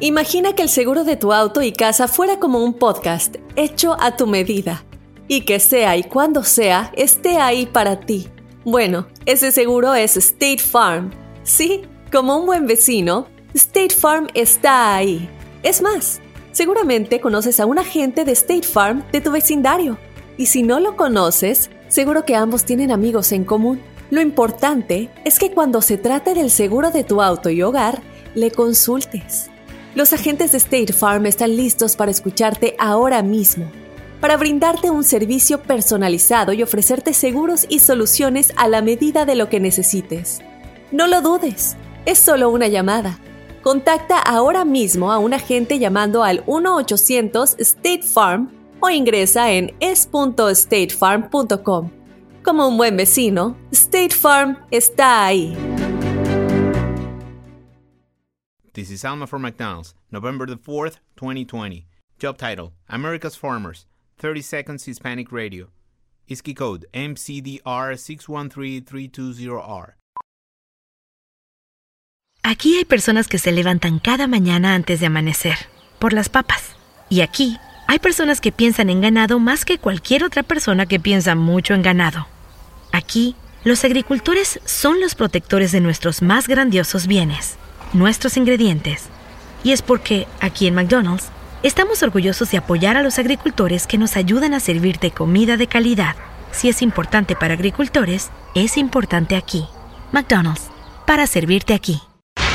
Imagina que el seguro de tu auto y casa fuera como un podcast hecho a tu medida y que sea y cuando sea esté ahí para ti. Bueno, ese seguro es State Farm. Sí, como un buen vecino, State Farm está ahí. Es más, seguramente conoces a un agente de State Farm de tu vecindario. Y si no lo conoces, seguro que ambos tienen amigos en común. Lo importante es que cuando se trate del seguro de tu auto y hogar, le consultes. Los agentes de State Farm están listos para escucharte ahora mismo, para brindarte un servicio personalizado y ofrecerte seguros y soluciones a la medida de lo que necesites. No lo dudes, es solo una llamada. Contacta ahora mismo a un agente llamando al 1-800 State Farm o ingresa en es.statefarm.com. Como un buen vecino, State Farm está ahí. This is Alma for McDonald's, November the 4th, 2020. Job title America's Farmers, 30 Seconds Hispanic Radio. ISKI code MCDR613320R. Aquí hay personas que se levantan cada mañana antes de amanecer, por las papas. Y aquí hay personas que piensan en ganado más que cualquier otra persona que piensa mucho en ganado. Aquí, los agricultores son los protectores de nuestros más grandiosos bienes nuestros ingredientes. Y es porque, aquí en McDonald's, estamos orgullosos de apoyar a los agricultores que nos ayudan a servirte comida de calidad. Si es importante para agricultores, es importante aquí. McDonald's, para servirte aquí.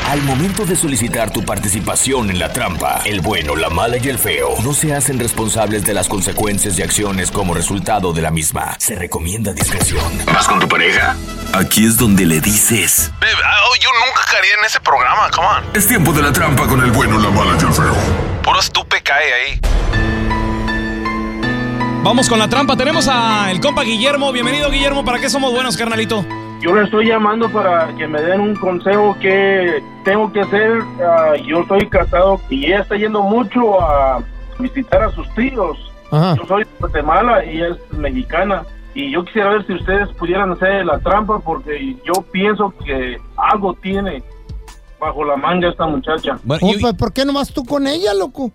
Al momento de solicitar tu participación en la trampa, el bueno, la mala y el feo no se hacen responsables de las consecuencias y acciones como resultado de la misma. Se recomienda discreción. ¿Vas con tu pareja? Aquí es donde le dices. Babe, oh, yo nunca caería en ese programa, come on. Es tiempo de la trampa con el bueno, la mala y el feo. Puro estupe cae ahí. Vamos con la trampa. Tenemos a el compa Guillermo. Bienvenido, Guillermo. ¿Para qué somos buenos, carnalito? Yo le estoy llamando para que me den un consejo que tengo que hacer. Ah, yo estoy casado y ella está yendo mucho a visitar a sus tíos. Yo soy de Guatemala y ella es mexicana. Y yo quisiera ver si ustedes pudieran hacer la trampa porque yo pienso que algo tiene bajo la manga esta muchacha. Oh, pues, ¿Por qué nomás tú con ella, loco?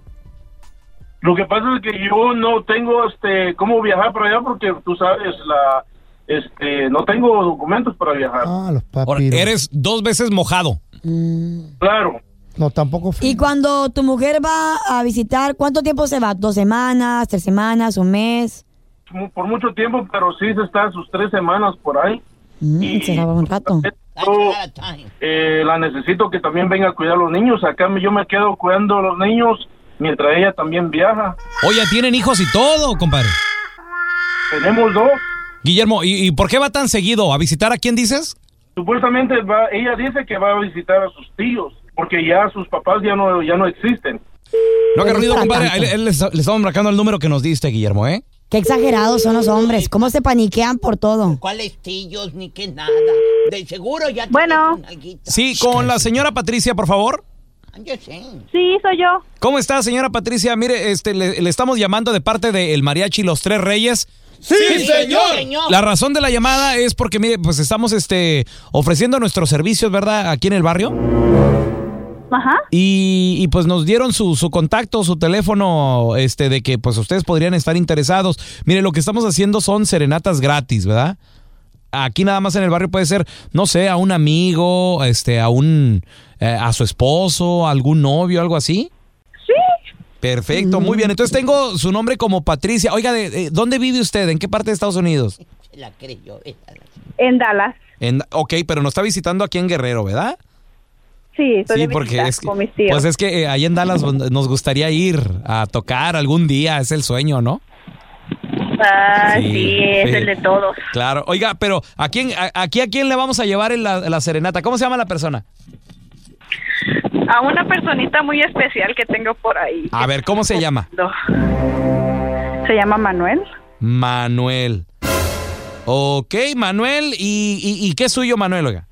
Lo que pasa es que yo no tengo este cómo viajar para allá porque tú sabes la este no tengo documentos para viajar. Ah, los Ahora, papiros. eres dos veces mojado. Claro. No, tampoco fue. Y cuando tu mujer va a visitar, ¿cuánto tiempo se va? ¿Dos semanas, tres semanas, un mes? mu- por mucho tiempo, pero sí se está sus tres semanas por ahí. Mm, se va un rato. Yo, eh, la necesito que también venga a cuidar a los niños. Acá me- yo me quedo cuidando a los niños mientras ella también viaja. Oye, tienen hijos y todo, compadre. Tenemos dos. Guillermo, ¿y, y por qué va tan seguido? ¿A visitar a quién dices? Supuestamente va, ella dice que va a visitar a sus tíos porque ya sus papás ya no ya no existen. No haga ruido, compadre. Él, estamos marcando el número que nos diste, Guillermo, ¿eh? Qué exagerados son los hombres. ¿Cómo se paniquean por todo? ¿Cuáles tíos ni qué nada? De seguro ya Bueno. Sí, con la señora Patricia, por favor. Yo sé. Sí, soy yo. ¿Cómo está, señora Patricia? Mire, este, le, le estamos llamando de parte del mariachi Los Tres Reyes. ¡Sí, señor! La razón de la llamada es porque, mire, pues estamos este, ofreciendo nuestros servicios, ¿verdad? Aquí en el barrio. Ajá. Y, y, pues nos dieron su, su contacto, su teléfono, este, de que pues ustedes podrían estar interesados. Mire, lo que estamos haciendo son serenatas gratis, ¿verdad? Aquí nada más en el barrio puede ser, no sé, a un amigo, este, a un, eh, a su esposo, a algún novio, algo así. Perfecto, muy bien. Entonces tengo su nombre como Patricia. Oiga, ¿de, de- dónde vive usted? ¿En qué parte de Estados Unidos? La creyó. En Dallas. En, ok, pero nos está visitando aquí en Guerrero, ¿verdad? Sí, estoy Sí, de porque es que, con mis tíos. pues es que eh, ahí en Dallas nos gustaría ir a tocar algún día, es el sueño, ¿no? Ah, sí, Sí, es sí. el de todos. Claro. Oiga, pero ¿a quién, a- aquí a quién le vamos a llevar en la, la serenata? ¿Cómo se llama la persona? A una personita muy especial que tengo por ahí. A ver, ¿cómo se llama? No. Se llama Manuel. Manuel. Ok, Manuel. ¿Y, y, y qué es suyo, Manuel? Oiga.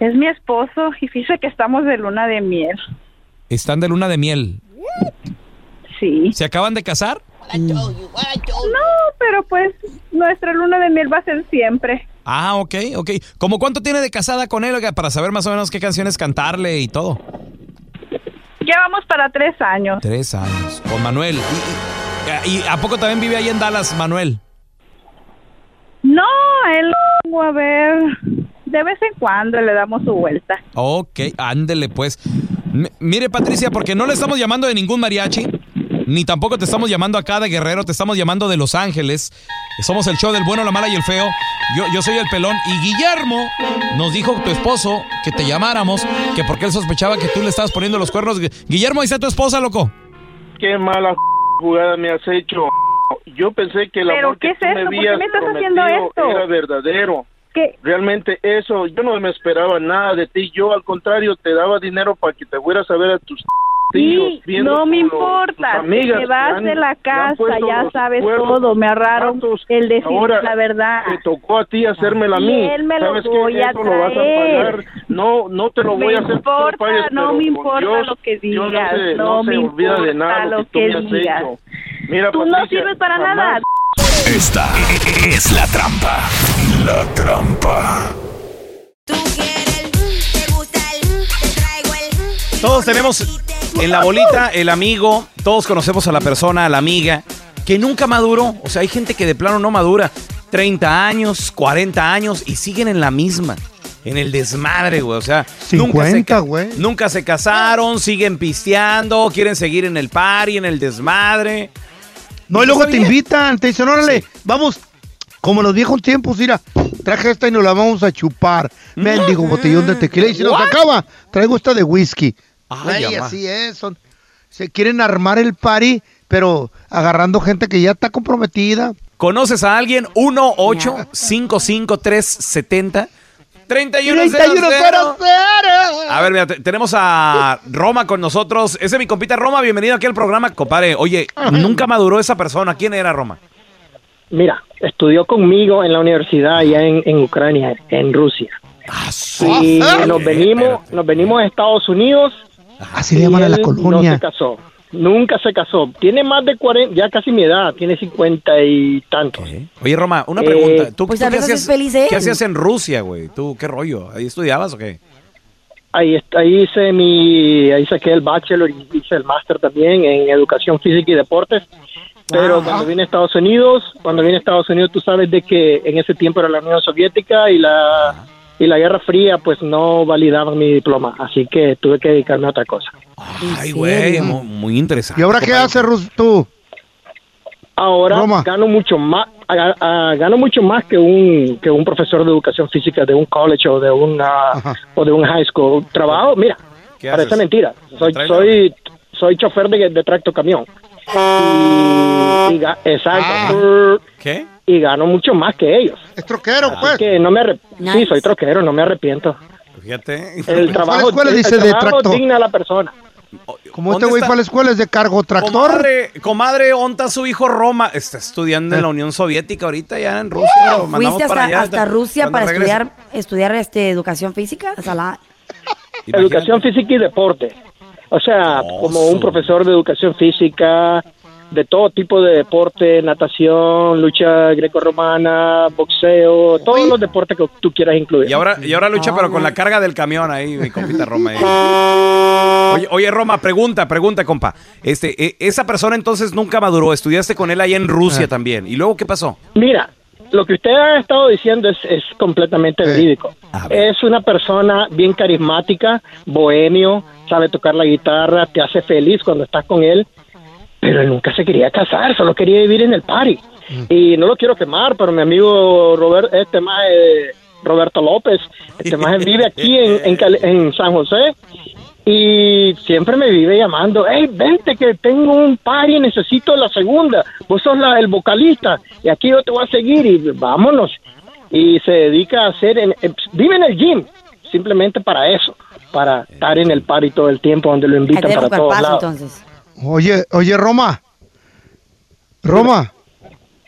Es mi esposo y dice que estamos de luna de miel. Están de luna de miel. Sí. ¿Se acaban de casar? No, pero pues nuestra luna de miel va a ser siempre. Ah, ok, ok. ¿Cómo cuánto tiene de casada con él, oiga, para saber más o menos qué canciones cantarle y todo? Ya vamos para tres años. Tres años. Con Manuel. ¿Y, y- y a poco también vive ahí en Dallas, Manuel? No, él a ver. De vez en cuando le damos su vuelta. Ok, ándele pues. M- mire, Patricia, porque no le estamos llamando de ningún mariachi, ni tampoco te estamos llamando acá de Guerrero, te estamos llamando de Los Ángeles. Somos el show del bueno, la mala y el feo. Yo, yo soy el pelón. Y Guillermo nos dijo tu esposo que te llamáramos, que porque él sospechaba que tú le estabas poniendo los cuernos. Guillermo, ahí está tu esposa, loco. Qué mala jugada me has hecho. Yo pensé que el ¿Pero amor qué que es tú me eso? ¿Por qué habías me estás prometido haciendo esto? era verdadero. ¿Qué? Realmente eso, yo no me esperaba nada de ti. Yo al contrario te daba dinero para que te fueras a ver a tus. Sí, no me importa. te vas han- de la casa, ya sabes cuernos, todo. Me ahorraron zapatos. el decir Ahora la verdad. Te tocó a ti hacérmela a Y mí. él me lo ¿Sabes qué? voy a Eso lo vas a traer. pagar. No, no te lo Me voy a hacer. tú lo importa, pagues, no me importa Dios, lo que Dios digas, no se, no se me olvida de importa nada lo que tú que digas. Mira, Tú no Patricia, sirves para jamás- nada. Esta es la trampa. La trampa. Todos tenemos en la bolita el amigo, todos conocemos a la persona, a la amiga, que nunca maduró. O sea, hay gente que de plano no madura. 30 años, 40 años y siguen en la misma. En el desmadre, güey. O sea, nunca, se, 50, ca- güey. nunca se casaron, siguen pisteando, quieren seguir en el party, en el desmadre. No, y luego te invitan, te dicen, órale, vamos, como en los viejos tiempos, mira, traje esta y nos la vamos a chupar. Mendigo botellón de tequila. Y si nos acaba, traigo esta de whisky. Ay, Ay, así es. son- se quieren armar el party, pero agarrando gente que ya está comprometida. ¿Conoces a alguien? 1 8 55 370 3100. 3100. A ver, mira, te- tenemos a Roma con nosotros. Ese es mi compita Roma, bienvenido aquí al programa, compadre. Oye, nunca maduró esa persona. ¿Quién era Roma? Mira, estudió conmigo en la universidad allá en, en Ucrania, en Rusia. y Ah, nos venimos, nos venimos a Estados Unidos. Así le llaman a la colonia. No se casó. Nunca se casó. Tiene más de 40, ya casi mi edad, tiene 50 y tantos. Oye, Roma, una Eh, pregunta. ¿Tú, pues tú a qué, hacías, es feliz él. qué hacías en Rusia, güey? ¿Tú qué rollo? ¿Ahí estudiabas o qué? Ahí, ahí hice mi, ahí saqué el bachelor y hice el máster también en educación física y deportes. Pero Ah. cuando vine a Estados Unidos, cuando vine a Estados Unidos, tú sabes de que en ese tiempo era la Unión Soviética y la y la Guerra Fría, pues no validaban mi diploma, así que tuve que dedicarme a otra cosa. Ay, güey, mu- muy, interesante. ¿Y ahora qué haces, tú? Ahora gano mucho más, a- a- gano mucho más que un que un profesor de educación física de un college o de una o de un high school. Trabajo, mira, ¿Qué parece haces? mentira. Soy soy soy chofer de, de tracto camión. Y, y exacto. ¿Qué? Y gano mucho más que ellos. Es troquero, pues. Que no me arrep- Sí, soy troquero, no me arrepiento. Fíjate. El trabajo, escuela el- el dice de trabajo tractor? digna a la persona. Como este ¿Dónde güey fue a la escuela, es de cargo tractor. Comadre, comadre, ¿onta su hijo Roma? Está estudiando en la Unión Soviética ahorita, ya en Rusia. lo mandamos ¿Fuiste hasta, allá. hasta Rusia para regrese. estudiar, estudiar este, educación física? Hasta la- Educación física y deporte. O sea, como un profesor de educación física, de todo tipo de deporte, natación, lucha grecorromana, boxeo, todos los deportes que tú quieras incluir. Y ahora, y ahora lucha, pero con la carga del camión ahí, mi compita Roma. ahí. Oye, oye, Roma, pregunta, pregunta, compa. Este, eh, esa persona entonces nunca maduró. Estudiaste con él ahí en Rusia también. ¿Y luego qué pasó? Mira, lo que usted ha estado diciendo es, es completamente verídico. Es una persona bien carismática, bohemio, sabe tocar la guitarra, te hace feliz cuando estás con él, pero él nunca se quería casar, solo quería vivir en el party. Y no lo quiero quemar, pero mi amigo Robert, este más Roberto López, este más vive aquí en, en San José y siempre me vive llamando, hey, vente que tengo un party, necesito la segunda, vos sos la, el vocalista y aquí yo te voy a seguir y vámonos. Y se dedica a hacer, en, vive en el gym, simplemente para eso, para estar en el party todo el tiempo donde lo invitan para todos lados. entonces. Oye, oye, Roma. Roma.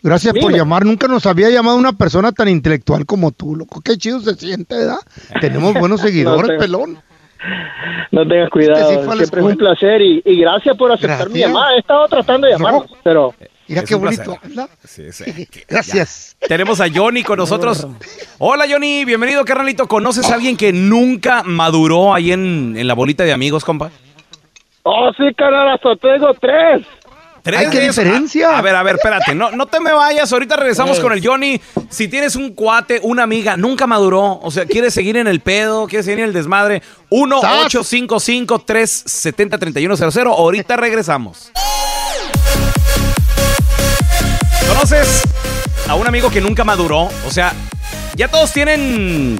Gracias por llamar. Nunca nos había llamado una persona tan intelectual como tú, loco. Qué chido se siente, ¿verdad? Tenemos buenos seguidores, No pelón. No tengas cuidado, Este sí siempre es un placer y, y gracias por aceptar mi llamada. He estado tratando de llamarlos, pero... Mira Es qué bonito habla. Sí, sí. Gracias. Tenemos a Johnny con nosotros. Hola, Johnny. Bienvenido, carnalito. ¿Conoces a alguien que nunca maduró ahí en, en la bolita de amigos, compa? Oh, sí, carnal, hasta tengo tres. Tres Ay, qué de diferencia. A, a ver, a ver, espérate. No, no te me vayas. Ahorita regresamos con el Johnny. Si tienes un cuate, una amiga, nunca maduró. O sea, quieres seguir en el pedo, quieres seguir en el desmadre. 1-855-370-3100. Ahorita regresamos. ¿Conoces a un amigo que nunca maduró? O sea, ya todos tienen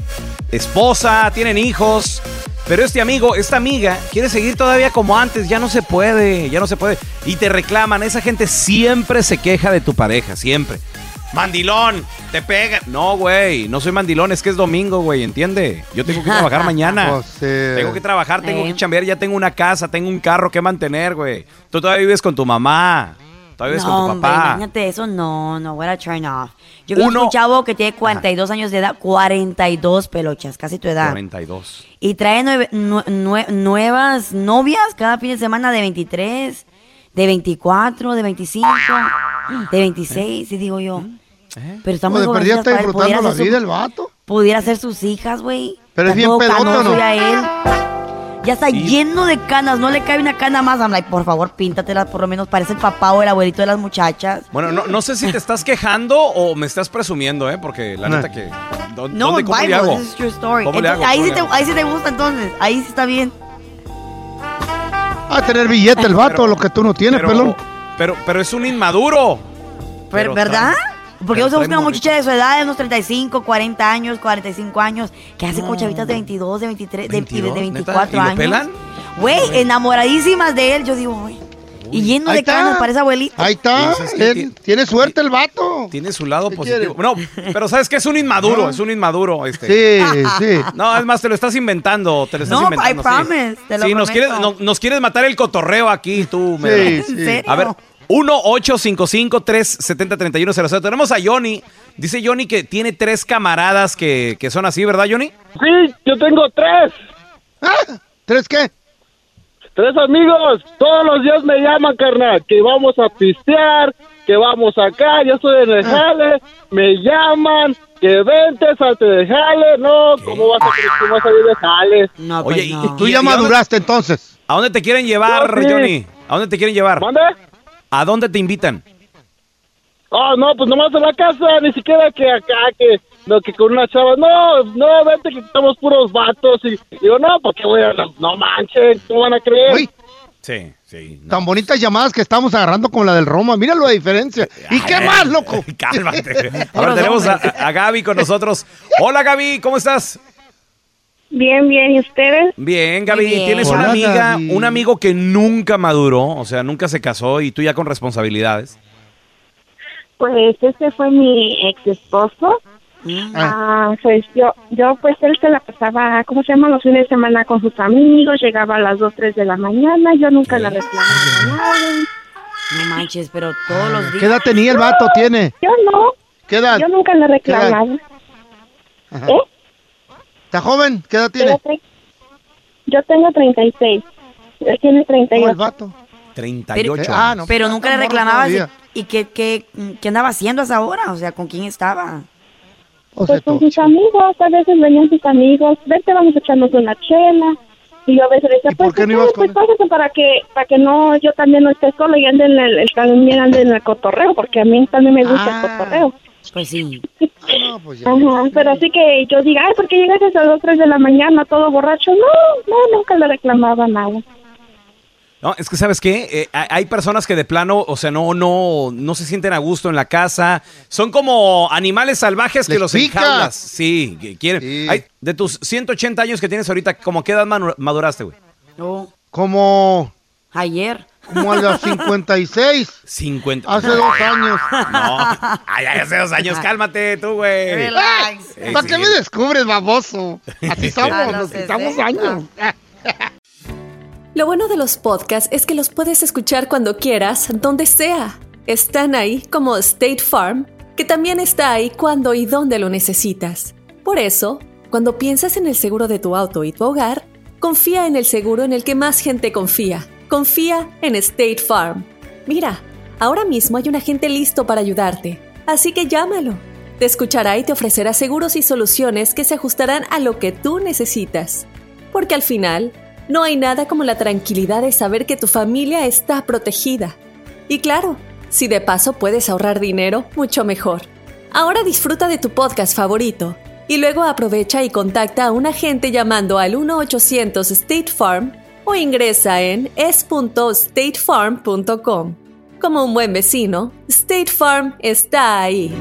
esposa, tienen hijos. Pero este amigo, esta amiga, quiere seguir todavía como antes. Ya no se puede, ya no se puede. Y te reclaman. Esa gente siempre se queja de tu pareja, siempre. Mandilón, te pega. No, güey, no soy mandilón, es que es domingo, güey, ¿entiende? Yo tengo que trabajar mañana. Pues, eh, Tengo que trabajar, tengo Eh. que chambear, ya tengo una casa, tengo un carro que mantener, güey. Tú todavía vives con tu mamá, No, con tu hombre, papá. imagínate eso, no, no, what a turn off. Yo Uno- un chavo que tiene 42 años de edad, 42 pelochas, casi tu edad. 42. Y trae nueve- nue- nue- nuevas novias cada fin de semana de 23, de 24, de 25, de 26, y digo yo. Pero está muy Pues de perdida está disfrutando la ser su- vida el vato. Pudiera ser sus hijas, güey. Pero es bien pedote, ¿o canoso no? él. Ya está lleno de canas, no le cabe una cana más. I'm like, por favor, píntatelas, por lo menos parece el papá o el abuelito de las muchachas. Bueno, no, no sé si te estás quejando o me estás presumiendo, ¿eh? Porque la neta que... ¿dó- No, ¿Dónde, ¿Cómo le Bible, hago? this is true story. ¿Cómo le Entonces, hago? ahí, ¿Cómo sí le te, ahí sí te gusta entonces, ahí sí está bien. A tener billete el vato, lo que tú no tienes, pero, pelón. Pero, pero es un inmaduro. Pero, ¿Verdad? Porque yo se busca una muchacha de su edad, de unos 35, 40 años, 45 años, que hace con chavitas de 22, de 23, de- y de, 22, ¿neta? 24 ¿Y años. pelan? Güey, enamoradísimas de él. Yo digo, güey. Y lleno de canas, parece abuelito. Ahí está. Él- tiene suerte el vato. Tiene su lado ¿Qué positivo. quiere? No, pero sabes que es un inmaduro, No. es un inmaduro. Este. Sí, sí. No, es más, te lo estás inventando, te lo estás No, inventando. I sí. promise, te lo Sí, nos prometo. quieres, no- nos quieres matar el cotorreo aquí, tú. Sí, sí. ¿En serio? A ver, 1-855-370-3100. Tenemos a Johnny. Dice Johnny que tiene tres camaradas que, que son así, ¿verdad, Johnny? Sí, yo tengo tres. Ah, ¿Tres qué? Tres amigos. Todos los días me llaman, carnal, que vamos a pistear, que vamos acá. Yo estoy en el jale. Me llaman, que vente, salte de jale. No, ¿cómo vas a, cómo vas a ir de jale? No, Oye, pues y- no. Tú ¿Y- ya y dónde- maduraste entonces. ¿A dónde te quieren llevar, Yo sí. Johnny? ¿A dónde te quieren llevar? ¿Mande? ¿A dónde te invitan? Oh, no, pues nomás en la casa, ni siquiera que acá, que, no, que con una chava. No, no, vente que estamos puros vatos. Y digo, no, porque voy a, no, no manches, ¿cómo van a creer? Uy, Sí, sí. no. tan bonitas llamadas que estamos agarrando como la del Roma. Míralo la diferencia. ¿Y qué más, loco? Cálmate. Ahora tenemos a, a Gaby con nosotros. Hola, Gaby, ¿cómo estás? Bien, bien, ¿y ustedes? Bien, Gaby, bien. tienes una Hola, amiga, Gaby. un amigo que nunca maduró, o sea, nunca se casó y tú ya con responsabilidades. Pues ese fue mi ex esposo. Ah, pues yo, yo pues él se la pasaba, ¿cómo se llama? Los fines de semana con sus amigos, llegaba a las 2, 3 de la mañana, yo nunca le reclamaba nada. No manches, pero todos los días. ¿Qué edad tenía el vato? ¿Tiene? Yo no, ¿Qué edad? yo nunca le reclamaba. ¿Eh? ¿Está joven? ¿Qué edad tiene? Yo, te- yo tengo 36, él tiene No, el 38. vato. 38. Eh, ah, no. Pero nunca le reclamabas. ¿Y, todavía. y qué, qué, qué andaba haciendo a esa hora? O sea, ¿con quién estaba? O sea, Pues con sus amigos, a veces venían sus amigos, vente, vamos a echarnos una chela. Y yo a veces le decía, ¿Y por pues, qué no pues con él? pásate para que, para que no, yo también no esté solo y ande en el, el también ande en el cotorreo, porque a mí también me gusta Ah. el cotorreo. Pues sí. No, pues ya. Ajá, pero así que yo diga, ay, ¿por qué llegas a las 2, 3 de la mañana todo borracho? No, no, nunca le reclamaba nada. No, es que sabes qué, Eh, hay- personas que de plano, o sea, no, no, no se sienten a gusto en la casa. Son como animales salvajes que Les los pica. enjaulas. Sí, que quieren. Sí. Ay, de tus 180 años que tienes ahorita, ¿cómo qué edad maduraste, güey? No, Como, ayer. Como a los 56. 50. Hace dos años. No, ay, ay, hace dos años, cálmate tú, güey. Relax. Eh, ¿Para sí. qué me descubres, baboso? Así somos, los nos quitamos 60. años. Lo bueno de los podcasts es que los puedes escuchar cuando quieras, donde sea. Están ahí como State Farm, que también está ahí cuando y donde lo necesitas. Por eso, cuando piensas en el seguro de tu auto y tu hogar, confía en el seguro en el que más gente confía. Confía en State Farm. Mira, ahora mismo hay un agente listo para ayudarte, así que llámalo. Te escuchará y te ofrecerá seguros y soluciones que se ajustarán a lo que tú necesitas. Porque al final, No hay nada como la tranquilidad de saber que tu familia está protegida. Y claro, si de paso puedes ahorrar dinero, mucho mejor. Ahora disfruta de tu podcast favorito y luego aprovecha y contacta a un agente llamando al 1-800 State Farm o ingresa en es.statefarm.com. Como un buen vecino, State Farm está ahí.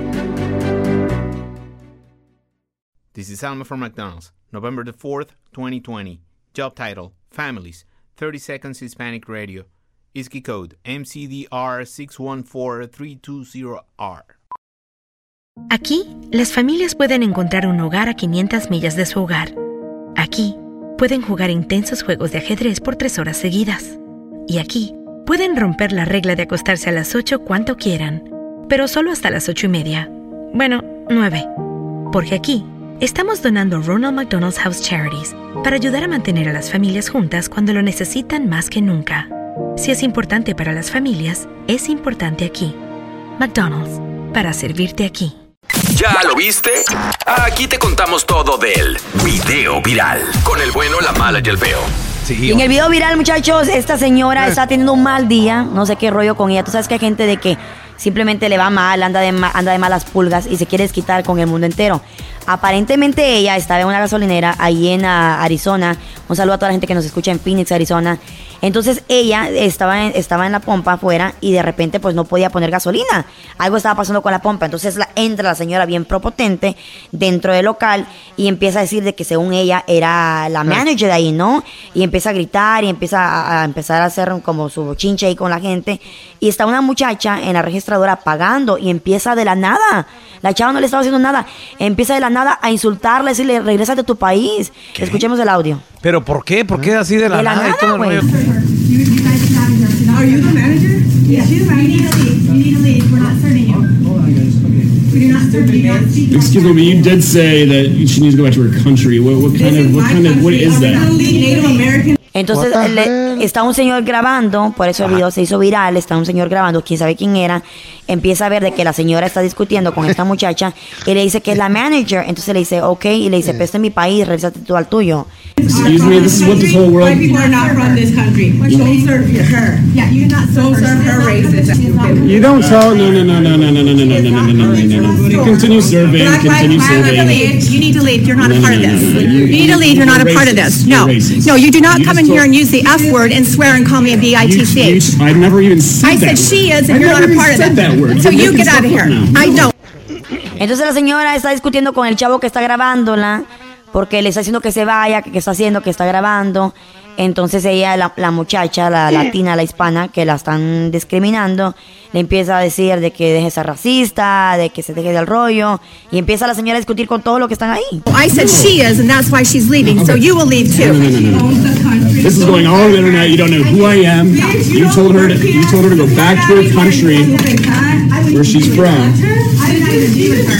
This is Alma from McDonald's, November the 4th, 2020. Job title Families, 30 Seconds Hispanic Radio. ISKI code MCDR614320R. Aquí, las familias pueden encontrar un hogar a 500 millas de su hogar. Aquí, pueden jugar intensos juegos de ajedrez por tres horas seguidas. Y aquí, pueden romper la regla de acostarse a las 8 cuanto quieran, pero solo hasta las 8 y media. Bueno, 9. Porque aquí, estamos donando Ronald McDonald's House Charities para ayudar a mantener a las familias juntas cuando lo necesitan más que nunca. Si es importante para las familias, es importante aquí. McDonald's, para servirte aquí. ¿Ya lo viste? Aquí te contamos todo del video viral. Con el bueno, la mala y el feo. Y en el video viral, muchachos, esta señora está teniendo un mal día. No sé qué rollo con ella. Tú sabes que hay gente de que simplemente le va mal, anda de, ma- anda de malas pulgas y se quiere desquitar con el mundo entero. Aparentemente ella estaba en una gasolinera ahí en ah, Arizona. Un saludo a toda la gente que nos escucha en Phoenix, Arizona. Entonces ella estaba en, estaba en la pompa afuera y de repente pues no podía poner gasolina. Algo estaba pasando con la pompa. Entonces la, entra la señora bien propotente dentro del local y empieza a decir de que según ella era la manager de ahí, ¿no? Y empieza a gritar y empieza a, a empezar a hacer como su chinche ahí con la gente. Y está una muchacha en la registradora pagando y empieza de la nada. La chava no le estaba haciendo nada. Empieza de la nada a insultarle, decirle, regresa de tu país. Escuchemos el audio. ¿Pero por qué? ¿Por qué así de la, de la nada, nada, y todo el oh, oh, Excuse me, you did say that she needs to go back to her country. What, what kind of, what kind of, what is that? Native American. Entonces le- está un señor grabando, por eso el video se hizo viral, está un señor grabando, quién sabe quién era, empieza a ver de que la señora está discutiendo con esta muchacha y le dice que es la manager, entonces le dice, ok, y le dice, pero este es mi país, regresate tú al tuyo. Excuse me, this is what this whole world. White people are not from this country. Don't serve her. Yeah, you not serve Don't serve her racist. You don't tell. No, no, no, no, no, no, no, no, no, no, no, no, no, no. Continue serving. Continue serving. You need to leave. You're not No, a no, part of no, this. no, no. You need to leave. You're not a part of this. No. No, you do not come just in here and use the F word and swear and call me a You, you, B-I-T-C-H. I never even said I that said she is and you're not a part of that. that word. So You're you get out of here. I don't. Entonces la señora está discutiendo con el chavo que está grabándola, porque le está diciendo que se vaya, que está haciendo, que está grabando. Entonces ella, la, la muchacha, la latina, la hispana, que la están discriminando, le empieza a decir de que deje de ser racista, de que se deje del rollo, y empieza la señora a discutir con todos los que están ahí. I said she is, and that's why she's leaving. So you will leave too. No, no, no, no, no. This is going all over the internet. You don't know who I am. You told her to, you told her to go back to her country where she's from. I didn't even do with her.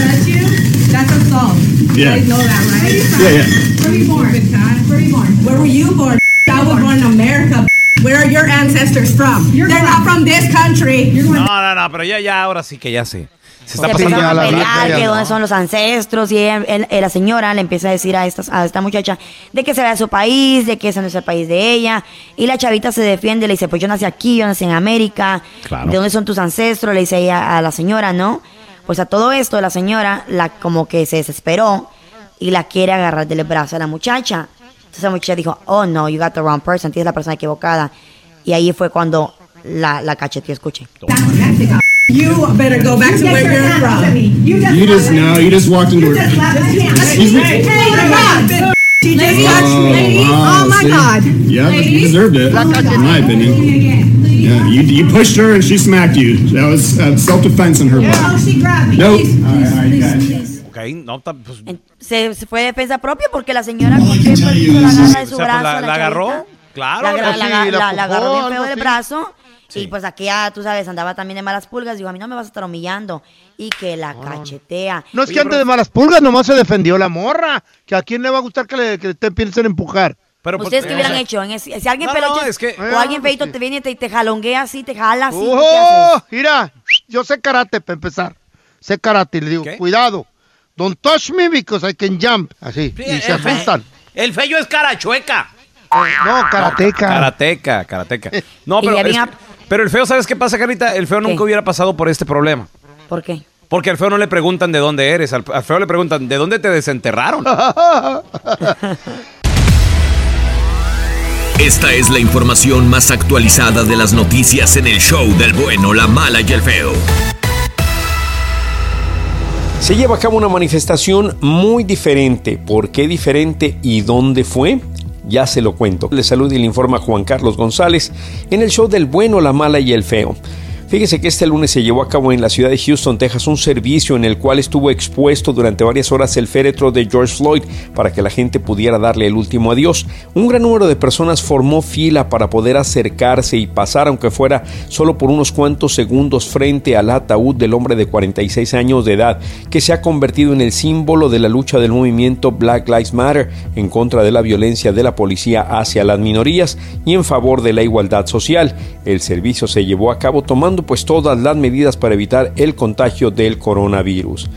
That's assault. Yeah. You know that, right? Yeah, yeah. Where were you born? Where were you born? Where were you born? I was born in America. Where are your ancestors from? They're not from this country. No, no, no, pero ya, ya, ahora sí que ya sé. Se está pasando. a de pelear, que dónde son los ancestros, y ella- él- la señora le empieza a decir a esta, a esta muchacha de que se vaya a su país, de que ese no es el país de ella, y la chavita se defiende, le dice, pues yo nací aquí, yo nací en América, Claro. ¿de dónde son tus ancestros? Le dice ella a la señora, ¿no? Pues a todo esto la señora la como que se desesperó y la quiere agarrar del brazo a la muchacha. Entonces la muchacha dijo, oh no, you got the wrong person, tienes la persona equivocada. Y ahí fue cuando la, la cacheteó, escuche. You better go back to where you're from. You You just know. You just walked into. She just touched me. wow, Oh my see? God. Yeah, but you deserved it, in my opinion. Yeah, you, you pushed her and she smacked you. That was uh, self-defense on her Oh, part. she grabbed me. Nope. Please, All right, all right, you got it. No, pues, Se, se fue de defensa propia porque la señora con hizo la agarra de su O sea, pues, brazo. la- agarró, claro, La, la- Sí, la- la la- la agarró empujó, bien feo del brazo. Y pues aquí ya, tú sabes, andaba también de malas pulgas. Digo, a mí no me vas a estar humillando. Y que la cachetea. No es que antes de malas pulgas nomás se defendió la morra. Que a quién le va a gustar que, le, que te piensen empujar. Pero pues, ¿Ustedes qué hubieran hecho? En ese- si alguien No, peloche no, es que- o alguien feito te viene y te, te jalonguea así, te jala así, ¿tú qué ¡Oh! haces? Mira, yo sé karate para empezar. Sé karate. y Le digo, cuidado. Don't touch me because I can jump. Así. y se asustan. El fello es cara chueca. No, karateca. Karateca, karateca. No, pero, es- pero el feo, ¿sabes qué pasa, Carlita? El feo nunca hubiera pasado por este problema. ¿Por qué? Porque al feo no le preguntan de dónde eres, al, al feo le preguntan de dónde te desenterraron. Esta es la información más actualizada de las noticias en el show del bueno, la mala y el feo. Se lleva a cabo una manifestación muy diferente. ¿Por qué diferente y dónde fue? Ya se lo cuento. Le saluda y le informa Juan Carlos González en el show del bueno, la mala y el feo. Fíjese que este lunes se llevó a cabo en la ciudad de Houston, Texas, un servicio en el cual estuvo expuesto durante varias horas el féretro de George Floyd para que la gente pudiera darle el último adiós. Un gran número de personas formó fila para poder acercarse y pasar, aunque fuera solo por unos cuantos segundos, frente al ataúd del hombre de 46 años de edad, que se ha convertido en el símbolo de la lucha del movimiento Black Lives Matter en contra de la violencia de la policía hacia las minorías y en favor de la igualdad social. El servicio se llevó a cabo tomando pues todas las medidas para evitar el contagio del coronavirus.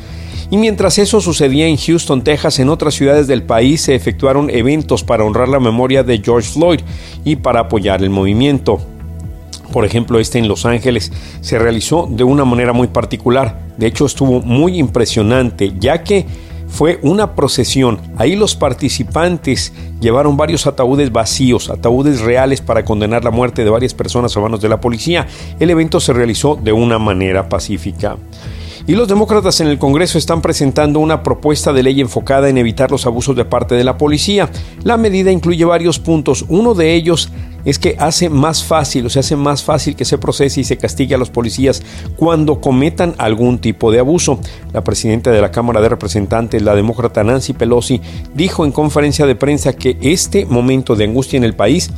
Y mientras eso sucedía en Houston, Texas, en otras ciudades del país se efectuaron eventos para honrar la memoria de George Floyd y para apoyar el movimiento. Por ejemplo, este en Los Ángeles se realizó de una manera muy particular. De hecho, estuvo muy impresionante, ya que fue una procesión. Ahí los participantes llevaron varios ataúdes vacíos, ataúdes reales para condenar la muerte de varias personas a manos de la policía. El evento se realizó de una manera pacífica. Y los demócratas en el Congreso están presentando una propuesta de ley enfocada en evitar los abusos de parte de la policía. La medida incluye varios puntos. Uno de ellos es que hace más fácil, o se hace más fácil que se procese y se castigue a los policías cuando cometan algún tipo de abuso. La presidenta de la Cámara de Representantes, la demócrata Nancy Pelosi, dijo en conferencia de prensa que este momento de angustia en el país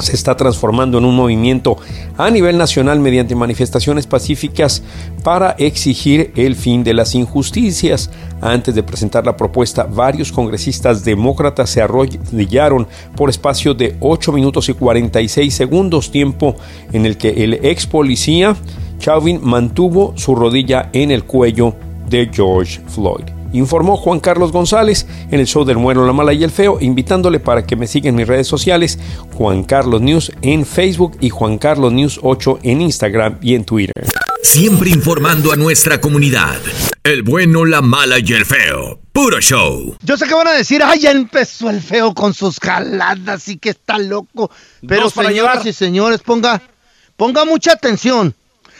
se está transformando en un movimiento a nivel nacional mediante manifestaciones pacíficas para exigir el fin de las injusticias. Antes de presentar la propuesta, varios congresistas demócratas se arrodillaron por espacio de 8 minutos y 46 segundos, tiempo en el que el ex policía Chauvin mantuvo su rodilla en el cuello de George Floyd informó Juan Carlos González en el show del Bueno, la Mala y el Feo, invitándole para que me siga en mis redes sociales, Juan Carlos News en Facebook y Juan Carlos News 8 en Instagram y en Twitter. Siempre informando a nuestra comunidad. El bueno, la mala y el feo. Puro show. Yo sé que van a decir, ay, ya empezó el feo con sus jaladas y que está loco. Pero Dos para señoras llevar. y señores, ponga, ponga mucha atención.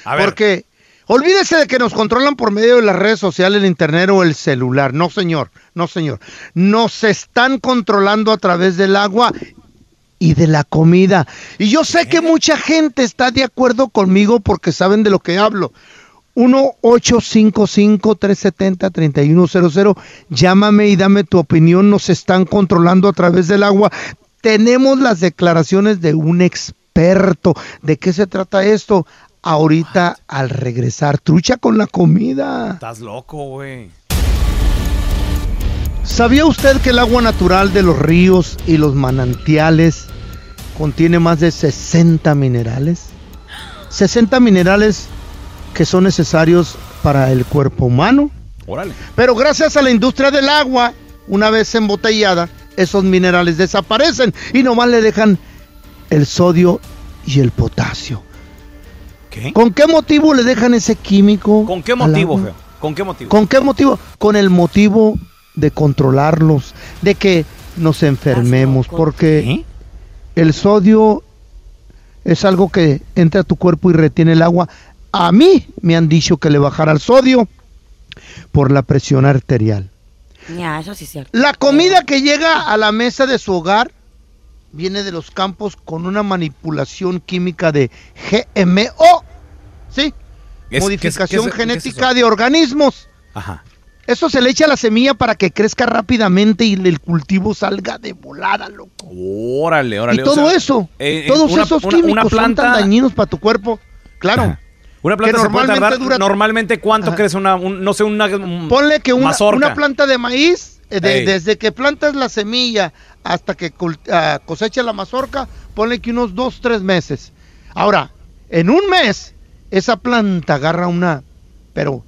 A ver. Porque olvídese de que nos controlan por medio de las redes sociales, el internet o el celular. No, señor, no, señor. Nos están controlando a través del agua y de la comida. Y yo sé que mucha gente está de acuerdo conmigo porque saben de lo que hablo. 1-855-370-3100. Llámame y dame tu opinión. Nos están controlando a través del agua. Tenemos las declaraciones de un experto. ¿De qué se trata esto? Ahorita al regresar. Trucha con la comida. Estás loco, güey. ¿Sabía usted que el agua natural de los ríos y los manantiales contiene más de 60 minerales? 60 minerales que son necesarios para el cuerpo humano. Órale. Pero gracias a la industria del agua, una vez embotellada, esos minerales desaparecen y nomás le dejan el sodio y el potasio. ¿Qué? ¿Con qué motivo le dejan ese químico? ¿Con qué motivo, feo? ¿Con qué motivo? ¿Con qué motivo? Con el motivo de controlarlos, de que nos enfermemos, porque el sodio es algo que entra a tu cuerpo y retiene el agua. A mí me han dicho que le bajara el sodio por la presión arterial. Ya, eso sí es cierto. La comida que llega a la mesa de su hogar viene de los campos con una manipulación química de GMO, ¿sí? ¿Es- Modificación qué es- qué es- qué es genética de organismos. Ajá. Eso se le echa a la semilla para que crezca rápidamente y el cultivo salga de volada, loco. Órale, órale. y o todo sea, eso, eh, eh, todos una- esos químicos una son planta- tan dañinos para tu cuerpo. Claro. Una planta que se puede normalmente tardar, dura- normalmente cuánto Ajá. crece una, un- no sé, una un- Ponle que una, mazorca? una planta de maíz, de- Ey. desde que plantas la semilla hasta que ah, cosecha la mazorca, ponle que unos dos, tres meses. Ahora, en un mes, esa planta agarra una, pero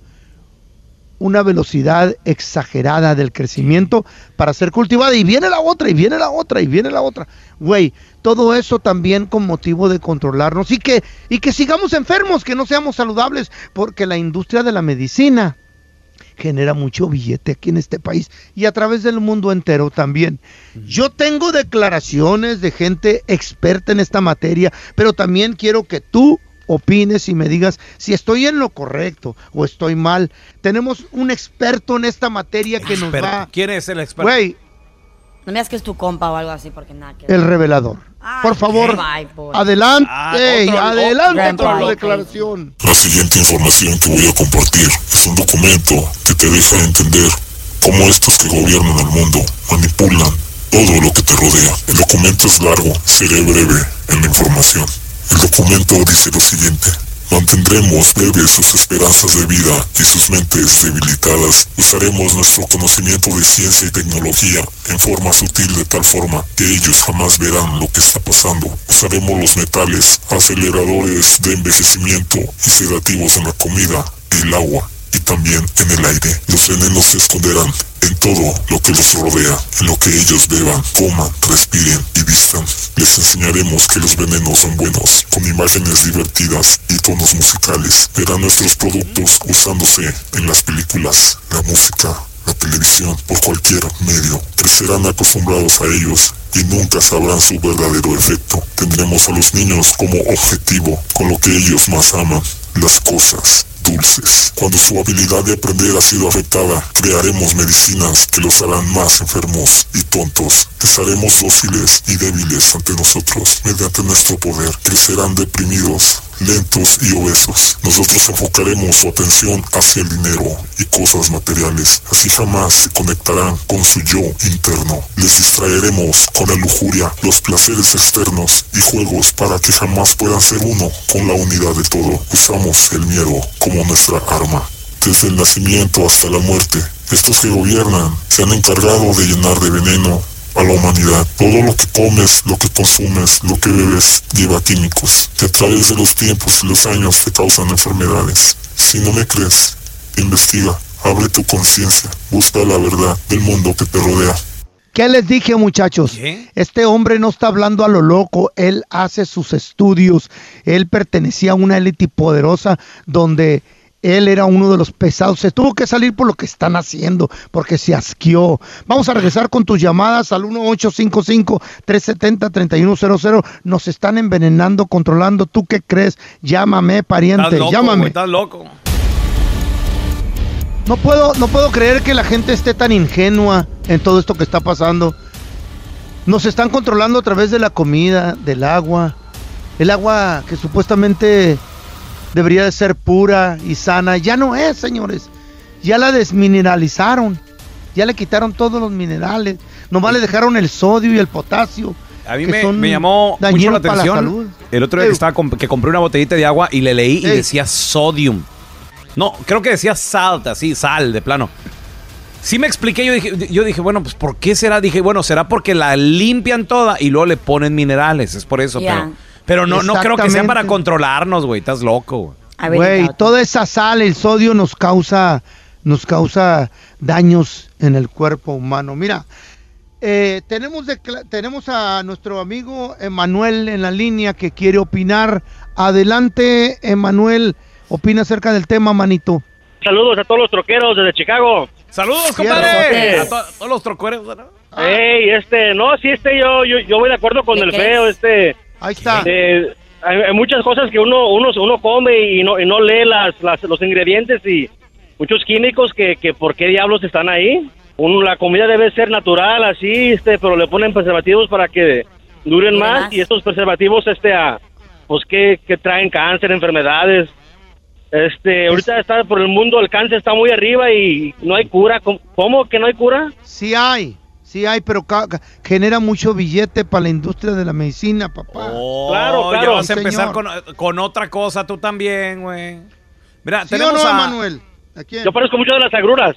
una velocidad exagerada del crecimiento para ser cultivada y viene la otra y viene la otra y viene la otra. Güey, todo eso también con motivo de controlarnos y que y que sigamos enfermos, que no seamos saludables, porque la industria de la medicina genera mucho billete aquí en este país y a través del mundo entero también. Yo tengo declaraciones de gente experta en esta materia, pero también quiero que tú opines y me digas si estoy en lo correcto o estoy mal. Tenemos un experto en esta materia que nos va... ¿Quién es el experto? Güey, No me digas que es tu compa o algo así, porque nada que el revelador. Por favor, por- adelante, Ah, otro- adelante con tu otro- declaración. La siguiente información que voy a compartir es un documento que te deja entender cómo estos que gobiernan el mundo manipulan todo lo que te rodea. El documento es largo, seré breve en la información. El documento dice lo siguiente. Mantendremos breves sus esperanzas de vida y sus mentes debilitadas. Usaremos nuestro conocimiento de ciencia y tecnología en forma sutil de tal forma que ellos jamás verán lo que está pasando. Usaremos los metales, aceleradores de envejecimiento y sedativos en la comida, el agua y también en el aire. Los venenos se esconderán en todo lo que los rodea, en lo que ellos beban, coman, respiren y vistan. Les enseñaremos que los venenos son buenos, imágenes divertidas y tonos musicales. Verán nuestros productos usándose en las películas, la música, la televisión, por cualquier medio. Crecerán acostumbrados a ellos y nunca sabrán su verdadero efecto. Tendremos a los niños como objetivo, con lo que ellos más aman, las cosas Cuando su habilidad de aprender ha sido afectada, crearemos medicinas que los harán más enfermos y tontos. Les haremos dóciles y débiles ante nosotros. Mediante nuestro poder, crecerán deprimidos, lentos y obesos. Nosotros enfocaremos su atención hacia el dinero y cosas materiales. Así jamás se conectarán con su yo interno. Les distraeremos con la lujuria, los placeres externos y juegos para que jamás puedan ser uno con la unidad de todo. Usamos el miedo como nuestra arma. Desde el nacimiento hasta la muerte, estos que gobiernan se han encargado de llenar de veneno a la humanidad. Todo lo que comes, lo que consumes, lo que bebes, lleva químicos que a través de los tiempos y los años te causan enfermedades. Si no me crees, investiga, abre tu conciencia, busca la verdad del mundo que te rodea. ¿Qué les dije, muchachos? Este hombre no está hablando a lo loco, él hace sus estudios, él pertenecía a una élite poderosa donde él era uno de los pesados, se tuvo que salir por lo que están haciendo, porque se asqueó. Vamos a regresar con tus llamadas al 1855-370-3100. Nos están envenenando, controlando. ¿Tú qué crees? Llámame, pariente, Estás loco, llámame. güey, estás loco. No puedo, no puedo creer que la gente esté tan ingenua en todo esto que está pasando. Nos están controlando a través de la comida, del agua. El agua que supuestamente debería de ser pura y sana, ya no es, señores. Ya la desmineralizaron. Ya le quitaron todos los minerales. Nomás le dejaron el sodio y el potasio. A mí me, llamó mucho la atención salud. el otro día que, estaba comp- que compré una botellita de agua y le leí y Ey. decía sodium. No, creo que decía salt, así, sal, de plano. Sí me expliqué, yo dije, yo dije, bueno, pues ¿por qué será? Dije, bueno, será porque la limpian toda y luego le ponen minerales, es por eso, pero, pero no, no creo que sea para controlarnos, güey, estás loco. güey. Güey, toda esa sal, el sodio nos causa, nos causa daños en el cuerpo humano. Mira, eh, tenemos, decla- tenemos a nuestro amigo Emanuel en la línea que quiere opinar. Adelante, Emanuel, opina acerca del tema, manito. Saludos a todos los troqueros desde Chicago. Saludos, compadre. A to- todos los trocueros, ¿no? Ey, este, no, sí, este, yo, yo, yo voy de acuerdo con ¿De el feo, es? este. Ahí está. hay, hay muchas cosas que uno, uno, uno come y no, y no lee las, las, los ingredientes y muchos químicos que, que por qué diablos están ahí. Uno, la comida debe ser natural, así, este, pero le ponen preservativos para que duren Dure más, más. y estos preservativos, este, a, pues que, que traen cáncer, enfermedades. Este, ahorita está por el mundo, el cáncer está muy arriba y no hay cura. ¿Cómo, cómo que no hay cura? Sí hay, sí hay, pero genera mucho billete para la industria de la medicina, papá. Oh, ya vas a empezar con, con otra cosa tú también, güey. Mira, ¿Sí o tenemos no, a... Emanuel? ¿A quién? Yo parezco mucho de las agruras.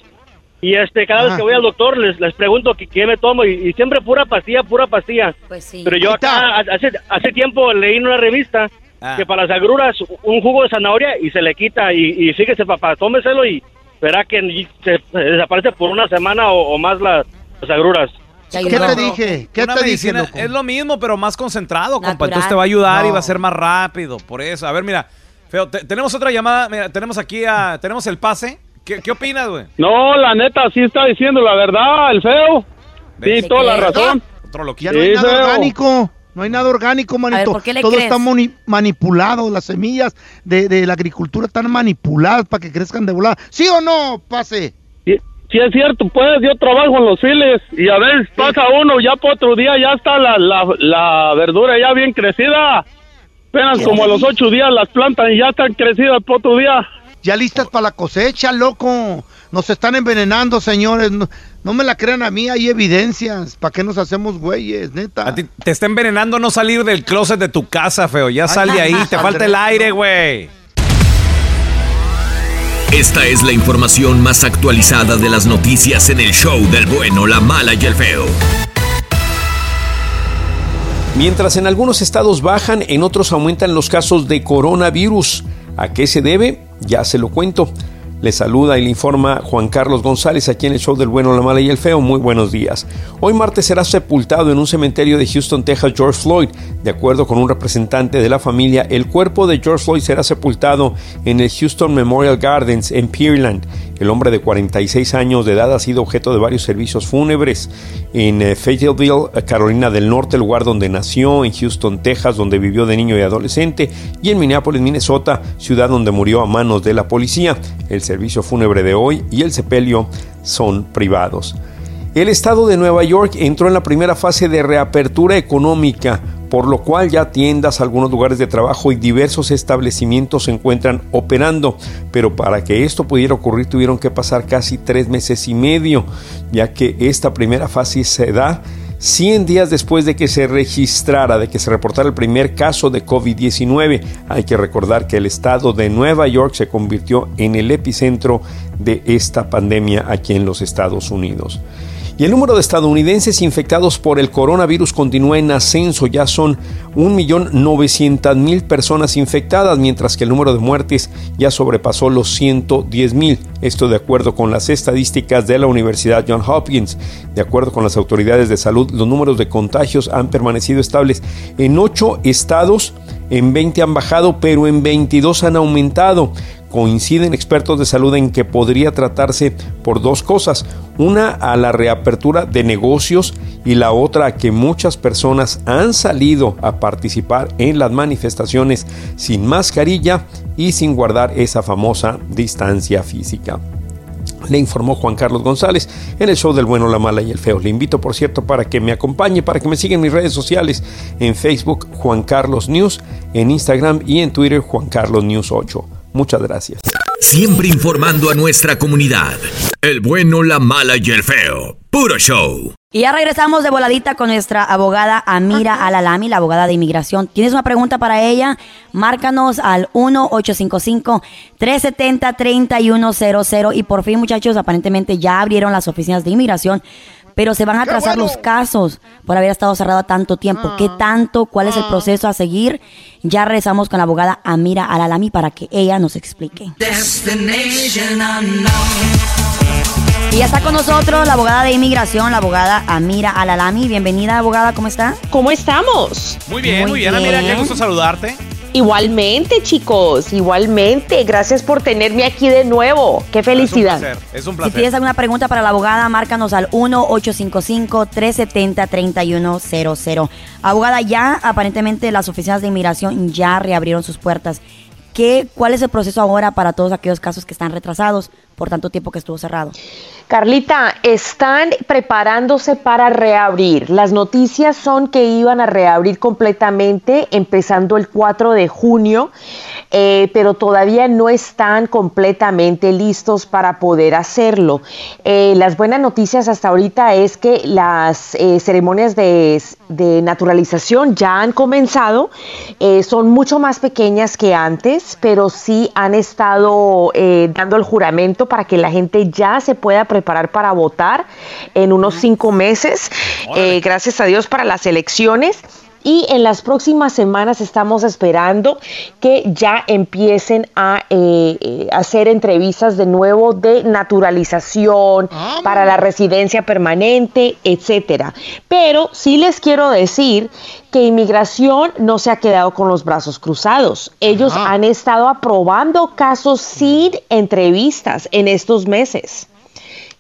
Y este, cada vez que voy al doctor les, les pregunto qué, qué me tomo y, y siempre pura pastilla, pura pastilla. Pues sí. Pero yo acá hace, hace tiempo leí en una revista Ah. que para las agruras un jugo de zanahoria y se le quita. Y, y fíjese, papá, tómeselo y, verá que se desaparece por una semana o, o más las, las agruras. ¿Qué te dije? ¿Qué te dije, loco? es lo mismo, pero más concentrado, compa. Natural. Entonces te va a ayudar y No. va a ser más rápido. Por eso. A ver, mira, feo, te- tenemos otra llamada. Mira, tenemos aquí a. Tenemos el pase. ¿Qué, qué opinas, güey? No, la neta, sí está diciendo la verdad, el feo. Sí, toda la razón. Otro loquito. Ya no hay Sí, nada feo. orgánico. No hay nada orgánico, manito. ¿por qué le Todo crees? está manipulado. Las semillas de, de la agricultura están manipuladas para que crezcan de volada. ¿Sí o no, pase? Sí, es cierto, pues yo trabajo en los files y a veces pasa uno, ya por otro día ya está la, la, la verdura ya bien crecida. Apenas como a los ocho días las plantas y ya están crecidas por otro día. Ya listas para la cosecha, loco. Nos están envenenando, señores. No, no me la crean a mí, hay evidencias. ¿Para qué nos hacemos güeyes, neta? A ti te está envenenando no salir del closet de tu casa, feo. Ya sal de ahí. Te falta el aire, güey. Esta es la información más actualizada de las noticias en el show del bueno, la mala y el feo. Mientras en algunos estados bajan, en otros aumentan los casos de coronavirus. ¿A qué se debe? Ya se lo cuento. Le saluda y le informa Juan Carlos González aquí en el show del bueno, la mala y el feo. Muy buenos días. Hoy martes será sepultado en un cementerio de Houston, Texas, George Floyd. De acuerdo con un representante de la familia, el cuerpo de George Floyd será sepultado en el Houston Memorial Gardens en Pearland. El hombre de 46 años de edad ha sido objeto de varios servicios fúnebres en eh, Fayetteville, eh, Carolina del Norte, lugar donde nació, en Houston, Texas, donde vivió de niño y adolescente, y en Minneapolis, Minnesota, ciudad donde murió a manos de la policía. Servicio fúnebre de hoy y el sepelio son privados. El estado de Nueva York entró en la primera fase de reapertura económica, por lo cual ya tiendas, algunos lugares de trabajo y diversos establecimientos se encuentran operando. Pero para que esto pudiera ocurrir tuvieron que pasar casi tres meses y medio, ya que esta primera fase se da 100 días después de que se registrara, de que se reportara el primer caso de COVID-19. Hay que recordar que el estado de Nueva York se convirtió en el epicentro de esta pandemia aquí en los Estados Unidos. Y el número de estadounidenses infectados por el coronavirus continúa en ascenso, ya son 1.900.000 personas infectadas, mientras que el número de muertes ya sobrepasó los 110.000. Esto de acuerdo con las estadísticas de la Universidad Johns Hopkins. De acuerdo con las autoridades de salud, los números de contagios han permanecido estables en 8 estados, en 20 han bajado, pero en 22 han aumentado coinciden expertos de salud en que podría tratarse por dos cosas. Una a la reapertura de negocios y la otra a que muchas personas han salido a participar en las manifestaciones sin mascarilla y sin guardar esa famosa distancia física. Le informó Juan Carlos González en el show del bueno, la mala y el feo. Le invito, por cierto, para que me acompañe, para que me siga en mis redes sociales, en Facebook Juan Carlos News, en Instagram y en Twitter Juan Carlos News 8. Muchas gracias. Siempre informando a nuestra comunidad. El bueno, la mala y el feo. Puro show. Y ya regresamos de voladita con nuestra abogada Amira Alalami, la abogada de inmigración. ¿Tienes una pregunta para ella? Márcanos al 1-855-370-3100. Y por fin, muchachos, aparentemente ya abrieron las oficinas de inmigración, pero se van a trazar los casos por haber estado cerrado tanto tiempo. ¿Qué tanto? ¿Cuál es el proceso a seguir? Ya regresamos con la abogada Amira Alalami para que ella nos explique. Y ya está con nosotros la abogada de inmigración, la abogada Amira Alalami. Bienvenida, abogada, ¿cómo está? ¿Cómo estamos? Muy bien, muy, bien. Mira, qué gusto saludarte. Igualmente, chicos, igualmente. Gracias por tenerme aquí de nuevo. Qué felicidad. Es un placer. Es un Si placer. tienes alguna pregunta para la abogada, márcanos al 1-855-370-3100. Abogada, ya aparentemente las oficinas de inmigración ya reabrieron sus puertas. ¿Qué, ¿Cuál es el proceso ahora para todos aquellos casos que están retrasados por tanto tiempo que estuvo cerrado? Carlita, están preparándose para reabrir. Las noticias son que iban a reabrir completamente empezando el 4 de junio, eh, pero todavía no están completamente listos para poder hacerlo. Eh, las buenas noticias hasta ahorita es que las eh, ceremonias de, de naturalización ya han comenzado, son mucho más pequeñas que antes, pero sí han estado dando el juramento para que la gente ya se pueda preparar para votar en unos cinco meses, eh, gracias a Dios para las elecciones. y en las próximas semanas estamos esperando que ya empiecen a eh, eh, hacer entrevistas de nuevo de naturalización para la residencia permanente, etcétera. Pero sí les quiero decir que inmigración no se ha quedado con los brazos cruzados. Ellos han estado aprobando casos sin entrevistas en estos meses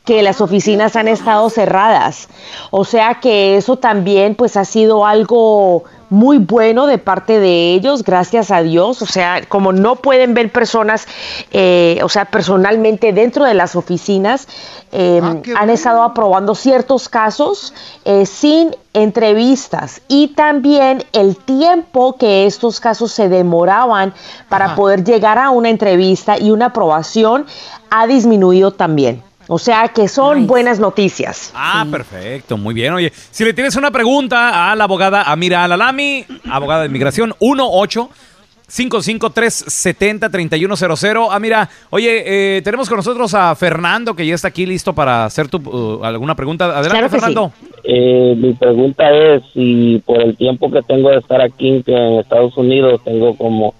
que las oficinas han estado cerradas. O sea que eso también pues ha sido algo muy bueno de parte de ellos, gracias a Dios. O sea, como no pueden ver personas, eh, o sea, personalmente dentro de las oficinas, eh, han estado aprobando ciertos casos eh, sin entrevistas y también el tiempo que estos casos se demoraban para poder llegar a una entrevista y una aprobación ha disminuido también. O sea que son buenas noticias. Ah, perfecto, muy bien. Oye, si le tienes una pregunta a la abogada Amira Alalami, abogada de inmigración, 18 553 70 3100. Ah, mira, oye, eh, tenemos con nosotros a Fernando que ya está aquí listo para hacer tu, uh, alguna pregunta. Adelante, Fernando. Eh, mi pregunta es si por el tiempo que tengo de estar aquí que en Estados Unidos, tengo como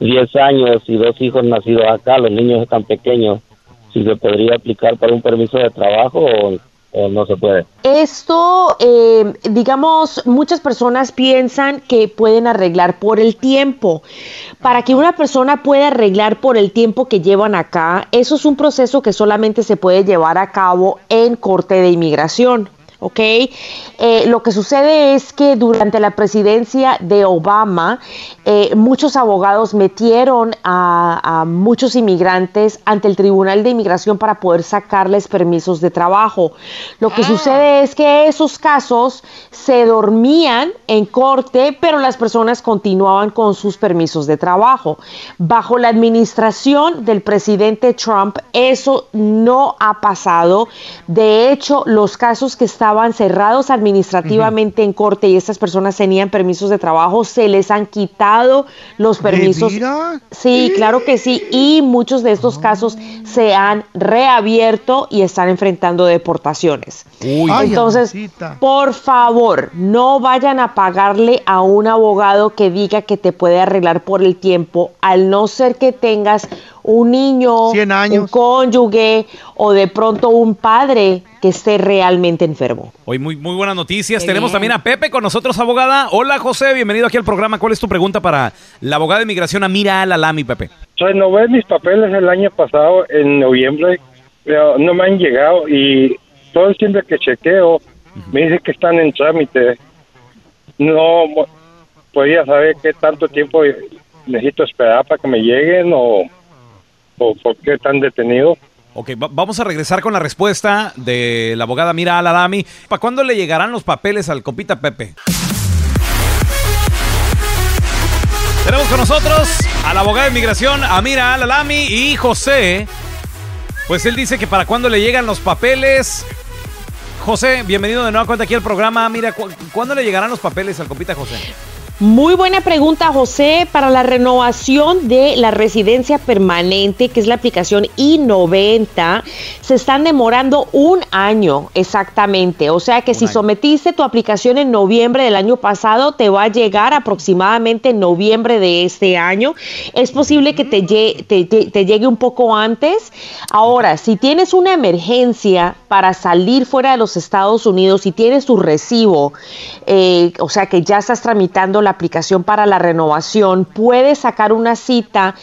10 años y dos hijos nacidos acá, los niños están pequeños, si se podría aplicar para un permiso de trabajo o, no se puede. Esto, eh, digamos, muchas personas piensan que pueden arreglar por el tiempo. Para que una persona pueda arreglar por el tiempo que llevan acá, eso es un proceso que solamente se puede llevar a cabo en corte de inmigración. ¿Ok? Eh, lo que sucede es que durante la presidencia de Obama, eh, muchos abogados metieron a, muchos inmigrantes ante el Tribunal de Inmigración para poder sacarles permisos de trabajo. Lo que sucede es que esos casos se dormían en corte, pero las personas continuaban con sus permisos de trabajo. Bajo la administración del presidente Trump, eso no ha pasado. De hecho, los casos que estaban estaban cerrados administrativamente en corte y estas personas tenían permisos de trabajo, se les han quitado los permisos. Sí, claro que sí. Y muchos de estos casos se han reabierto y están enfrentando deportaciones. Entonces, por favor, no vayan a pagarle a un abogado que diga que te puede arreglar por el tiempo, al no ser que tengas un niño, un cónyuge o de pronto un padre que esté realmente enfermo. Hoy muy, muy buenas noticias. Tenemos también a Pepe con nosotros, abogada. Hola José, bienvenido aquí al programa. ¿Cuál es tu pregunta para la abogada de inmigración Amira Alalami, Pepe? Renové mis papeles el año pasado, en noviembre, pero no me han llegado y todo el tiempo que chequeo me dice que están en trámite. No podía saber qué tanto tiempo necesito esperar para que me lleguen o por qué están detenidos. Ok, vamos a regresar con la respuesta de la abogada Mira Aladami. ¿Para cuándo le llegarán los papeles al copita Pepe? Tenemos con nosotros a la abogada de inmigración Amira Alalami y José. Pues él dice que para cuándo le llegan los papeles. José, bienvenido de nuevo cuenta aquí al programa. Mira, ¿cuándo le llegarán los papeles al copita José? Muy buena pregunta, José. Para la renovación de la residencia permanente, que es la aplicación I-90, se están demorando un año exactamente. O sea que si sometiste tu aplicación en noviembre del año pasado, te va a llegar aproximadamente en noviembre de este año. Es posible que te, te llegue un poco antes. Ahora, si tienes una emergencia para salir fuera de los Estados Unidos y tienes tu recibo, eh, o sea que ya estás tramitando la aplicación para la renovación, puedes sacar una cita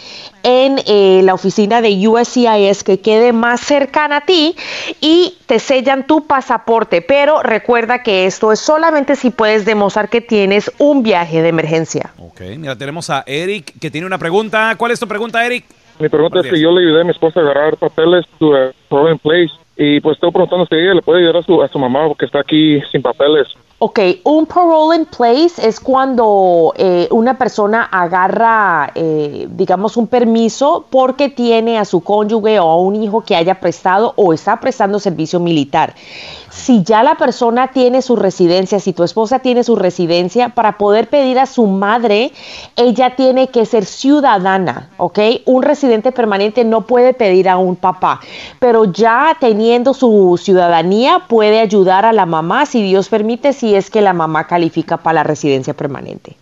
en eh, la oficina de USCIS que quede más cercana a ti y te sellan tu pasaporte. Pero recuerda que esto es solamente si puedes demostrar que tienes un viaje de emergencia. Ok, mira, tenemos a Eric que tiene una pregunta. ¿Cuál es tu pregunta, Eric? Mi pregunta es que yo le ayudé a mi esposa a agarrar papeles to a place y pues estoy preguntando si ella le puede ayudar a su, a su mamá porque está aquí sin papeles. Ok, un parole in place es cuando eh, una persona agarra, eh, digamos, un permiso porque tiene a su cónyuge o a un hijo que haya prestado o está prestando servicio militar. Si ya la persona tiene su residencia, si tu esposa tiene su residencia, para poder pedir a su madre, ella tiene que ser ciudadana, ¿ok? Un residente permanente no puede pedir a un papá, pero ya teniendo su ciudadanía puede ayudar a la mamá, si Dios permite, si es que la mamá califica para la residencia permanente.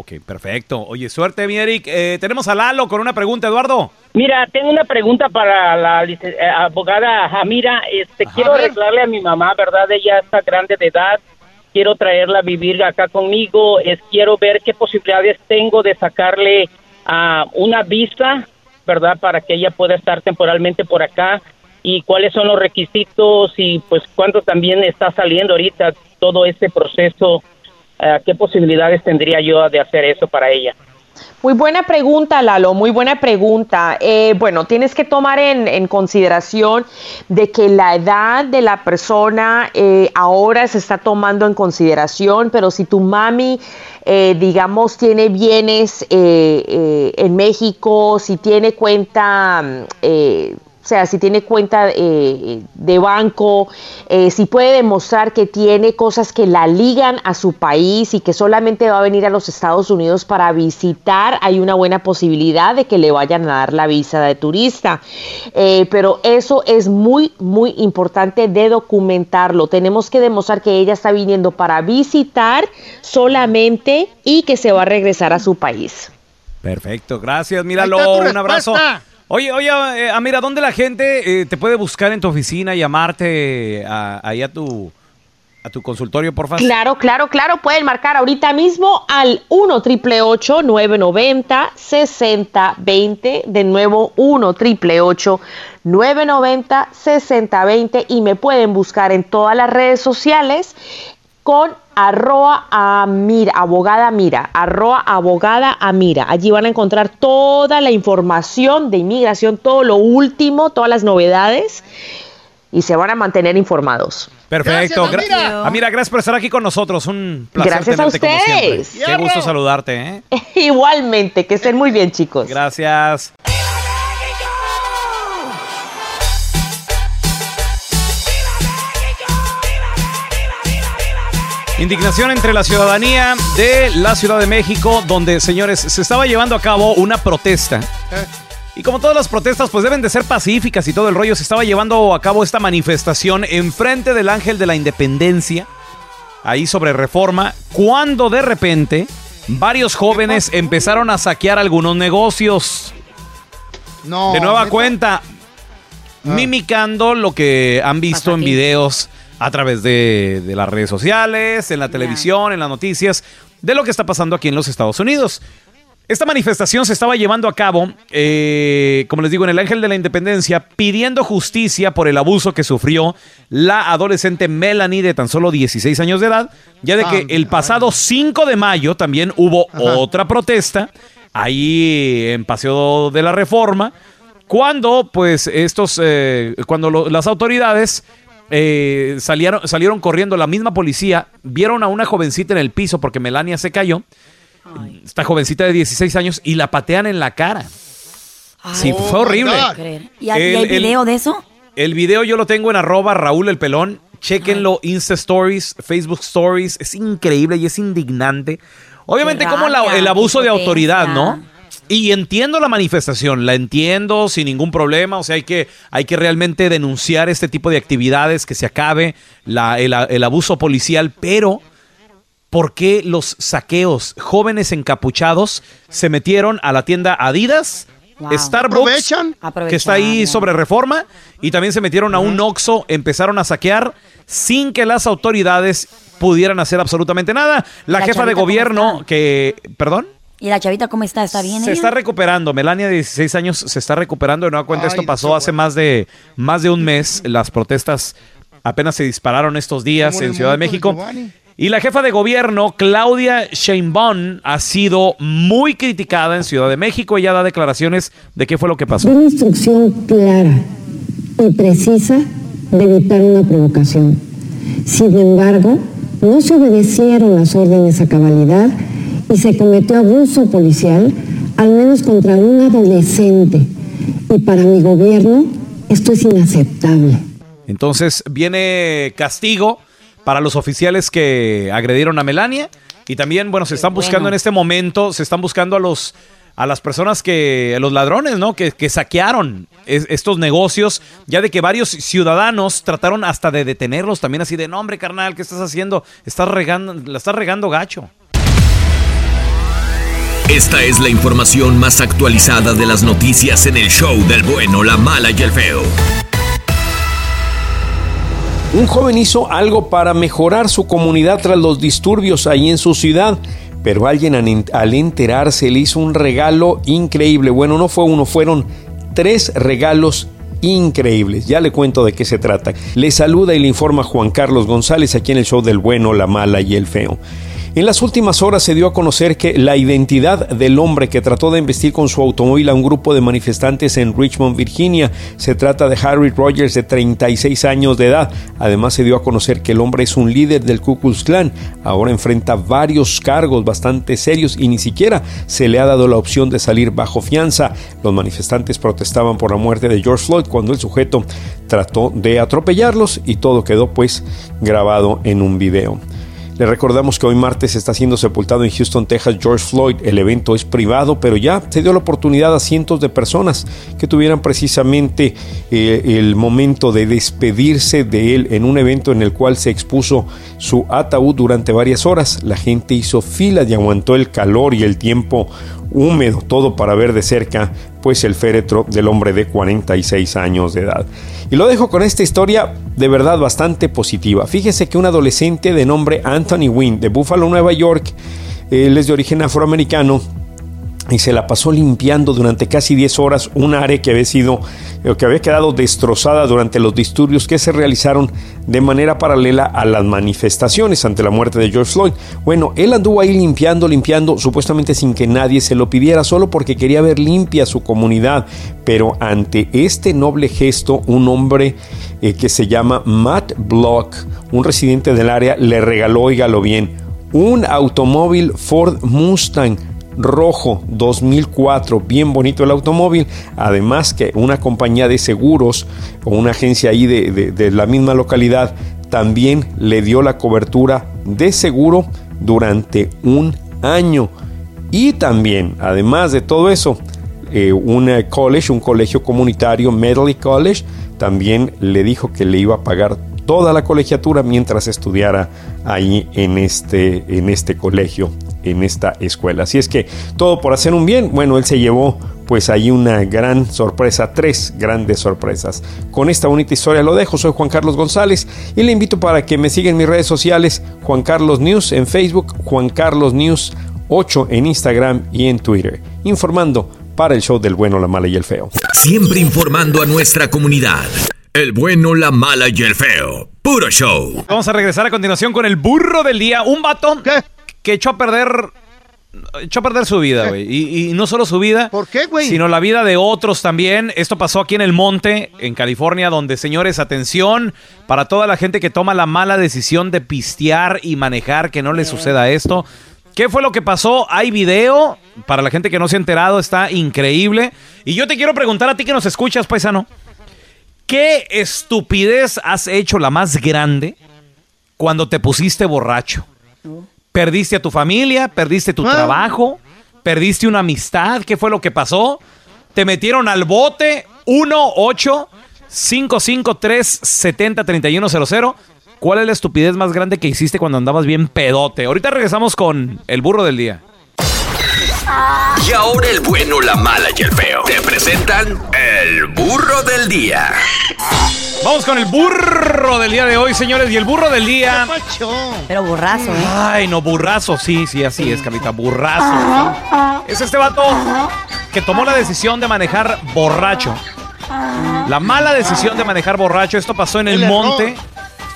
Ok, perfecto. Oye, suerte, mi Eric. Eh, tenemos a Lalo con una pregunta, Eduardo. Mira, tengo una pregunta para la eh, abogada Jamira. Este, quiero arreglarle a mi mamá, ¿verdad? Ella está grande de edad. Quiero traerla a vivir acá conmigo. Es, quiero ver qué posibilidades tengo de sacarle ah, una visa, ¿verdad? Para que ella pueda estar temporalmente por acá. Y cuáles son los requisitos y pues cuánto también está saliendo ahorita todo este proceso. Ah, ¿Qué posibilidades tendría yo de hacer eso para ella? Muy buena pregunta, Lalo, muy buena pregunta. Eh, bueno, tienes que tomar en, consideración de que la edad de la persona eh, ahora se está tomando en consideración, pero si tu mami, eh, digamos, tiene bienes eh, eh, en México, si tiene cuenta... eh, o sea, si tiene cuenta eh, de banco, eh, si puede demostrar que tiene cosas que la ligan a su país y que solamente va a venir a los Estados Unidos para visitar, hay una buena posibilidad de que le vayan a dar la visa de turista. Eh, pero eso es muy, muy importante de documentarlo. Tenemos que demostrar que ella está viniendo para visitar solamente y que se va a regresar a su país. Perfecto, gracias, míralo, un abrazo. Oye, oye, eh, Amira, ¿dónde la gente eh, te puede buscar en tu oficina, llamarte ahí a tu, a tu consultorio, por favor? Claro, claro, claro. Pueden marcar ahorita mismo al 1 888 990 6020 De nuevo, 1 888 990 6020 Y me pueden buscar en todas las redes sociales con arroba amira, abogada mira, arroba abogada amira. Allí van a encontrar toda la información de inmigración, todo lo último, todas las novedades y se van a mantener informados. Perfecto. Gracias, gra- Amira. Amira, gracias por estar aquí con nosotros. Un placer Gracias a como ustedes. siempre. Qué gusto saludarte, ¿eh? Igualmente, que estén muy bien, chicos. Gracias. Indignación entre la ciudadanía de la Ciudad de México, donde, señores, se estaba llevando a cabo una protesta. Y como todas las protestas, pues deben de ser pacíficas y todo el rollo, se estaba llevando a cabo esta manifestación enfrente del Ángel de la Independencia, ahí sobre reforma, cuando de repente varios jóvenes empezaron a saquear algunos negocios. No. De nueva cuenta, mimicando lo que han visto en videos a través de, de las redes sociales, en la televisión, en las noticias, de lo que está pasando aquí en los Estados Unidos. Esta manifestación se estaba llevando a cabo, eh, como les digo, en el Ángel de la Independencia, pidiendo justicia por el abuso que sufrió la adolescente Melanie de tan solo 16 años de edad, ya de que Ah, el pasado 5 de mayo también hubo otra protesta ahí en Paseo de la Reforma, cuando pues estos, eh, cuando lo- las autoridades eh, salieron, salieron corriendo, la misma policía, vieron a una jovencita en el piso porque Melania se cayó, esta jovencita de 16 años, y la patean en la cara. Sí, fue horrible. puedo creer. ¿Y hay, El- video de eso? El video yo lo tengo en arroba Raúl el Pelón. Chequenlo, Insta Stories, Facebook Stories. Es increíble y es indignante. Obviamente Qué como la- el abuso de autoridad. ¿no? Y entiendo la manifestación, la entiendo sin ningún problema. O sea, hay que, hay que realmente denunciar este tipo de actividades, que se acabe la- el, el abuso policial, pero ¿por qué los saqueos? Jóvenes encapuchados se metieron a la tienda Adidas, Wow. Starbucks, que está ahí sobre reforma, y también se metieron a un Oxxo, empezaron a saquear sin que las autoridades pudieran hacer absolutamente nada. La, ¿La jefa de gobierno que, perdón, ¿Y la chavita cómo está? ¿Está bien se ella? está recuperando. Melania de 16 años se está recuperando. De nueva cuenta, esto pasó hace más de más de un mes. Las protestas apenas se dispararon estos días en Ciudad de México. Y la jefa de gobierno, Claudia Sheinbaum, ha sido muy criticada en Ciudad de México. Ella da declaraciones de qué fue lo que pasó. Una instrucción clara y precisa de evitar una provocación. Sin embargo, no se obedecieron las órdenes a cabalidad y se cometió abuso policial, al menos contra un adolescente. Y para mi gobierno, esto es inaceptable. Entonces viene castigo para los oficiales que agredieron a Melania y también, bueno, se están buscando bueno. en este momento, se están buscando a los a las personas que, a los ladrones, ¿no? Que, que saquearon es- estos negocios, ya de que varios ciudadanos trataron hasta de detenerlos también así de, no, hombre, carnal, ¿qué estás haciendo? Estás regando, la estás regando gacho. Esta es la información más actualizada de las noticias en el show del bueno, la mala y el feo. Un joven hizo algo para mejorar su comunidad tras los disturbios ahí en su ciudad, pero alguien al enterarse le hizo un regalo increíble. Bueno, no fue uno, fueron tres regalos increíbles. Ya le cuento de qué se trata. Le saluda y le informa Juan Carlos González aquí en el show del bueno, la mala y el feo. En las últimas horas se dio a conocer que la identidad del hombre que trató de embestir con su automóvil a un grupo de manifestantes en Richmond, Virginia, se trata de Harry Rogers de 36 años de edad. Además se dio a conocer que el hombre es un líder del Ku Klux Klan. Ahora enfrenta varios cargos bastante serios y ni siquiera se le ha dado la opción de salir bajo fianza. Los manifestantes protestaban por la muerte de George Floyd cuando el sujeto trató de atropellarlos y todo quedó pues grabado en un video. Le recordamos que hoy martes está siendo sepultado en Houston, Texas, George Floyd. El evento es privado, pero ya se dio la oportunidad a cientos de personas que tuvieran precisamente eh, el momento de despedirse de él en un evento en el cual se expuso su ataúd durante varias horas. La gente hizo fila y aguantó el calor y el tiempo húmedo, todo para ver de cerca pues el féretro del hombre de 46 años de edad. Y lo dejo con esta historia de verdad bastante positiva. Fíjese que un adolescente de nombre Anthony Wynn de Buffalo, Nueva York, él es de origen afroamericano, y se la pasó limpiando durante casi 10 horas un área que había sido eh, que había quedado destrozada durante los disturbios que se realizaron de manera paralela a las manifestaciones ante la muerte de George Floyd. Bueno, él anduvo ahí limpiando, limpiando, supuestamente sin que nadie se lo pidiera, solo porque quería ver limpia su comunidad. Pero ante este noble gesto, un hombre eh, que se llama Matt Block, un residente del área, le regaló, oígalo bien, un automóvil Ford Mustang rojo 2004, bien bonito el automóvil, además que una compañía de seguros o una agencia ahí de, de- la misma localidad también le dio la cobertura de seguro durante un año. Y también, además de todo eso, eh, un eh, college, un colegio comunitario, Medley College, también le dijo que le iba a pagar toda la colegiatura mientras estudiara ahí en este, en este colegio, en esta escuela. Así es que todo por hacer un bien. Bueno, él se llevó pues ahí una gran sorpresa, tres grandes sorpresas. Con esta bonita historia lo dejo, soy Juan Carlos González y le invito para que me siga en mis redes sociales, Juan Carlos News en Facebook, Juan Carlos News 8 en Instagram y en Twitter, informando para el show del bueno, la mala y el feo. Siempre informando a nuestra comunidad. El bueno, la mala y el feo. Puro show. Vamos a regresar a continuación con el burro del día. Un vato que echó a perder. Echó a perder su vida, güey. Y, y no solo su vida. ¿Por qué, güey? Sino la vida de otros también. Esto pasó aquí en el monte, en California, donde, señores, atención, para toda la gente que toma la mala decisión de pistear y manejar, que no le suceda esto. ¿Qué fue lo que pasó? Hay video. Para la gente que no se ha enterado, está increíble. Y yo te quiero preguntar a ti que nos escuchas, paisano. ¿Qué estupidez has hecho la más grande cuando te pusiste borracho? ¿Perdiste a tu familia? ¿Perdiste tu trabajo? ¿Perdiste una amistad? ¿Qué fue lo que pasó? ¿Te metieron al bote? 1 8 553 70 3100 ¿Cuál es la estupidez más grande que hiciste cuando andabas bien pedote? Ahorita regresamos con el burro del día. Y ahora el bueno, la mala y el feo. Te presentan el burro del día. Vamos con el burro del día de hoy, señores. Y el burro del día. Pero burrazo, ¿eh? Ay, no, burrazo. Sí, sí, así es, Carlita. Burrazo. Es este vato que tomó la decisión de manejar borracho. La mala decisión de manejar borracho. Esto pasó en el, monte.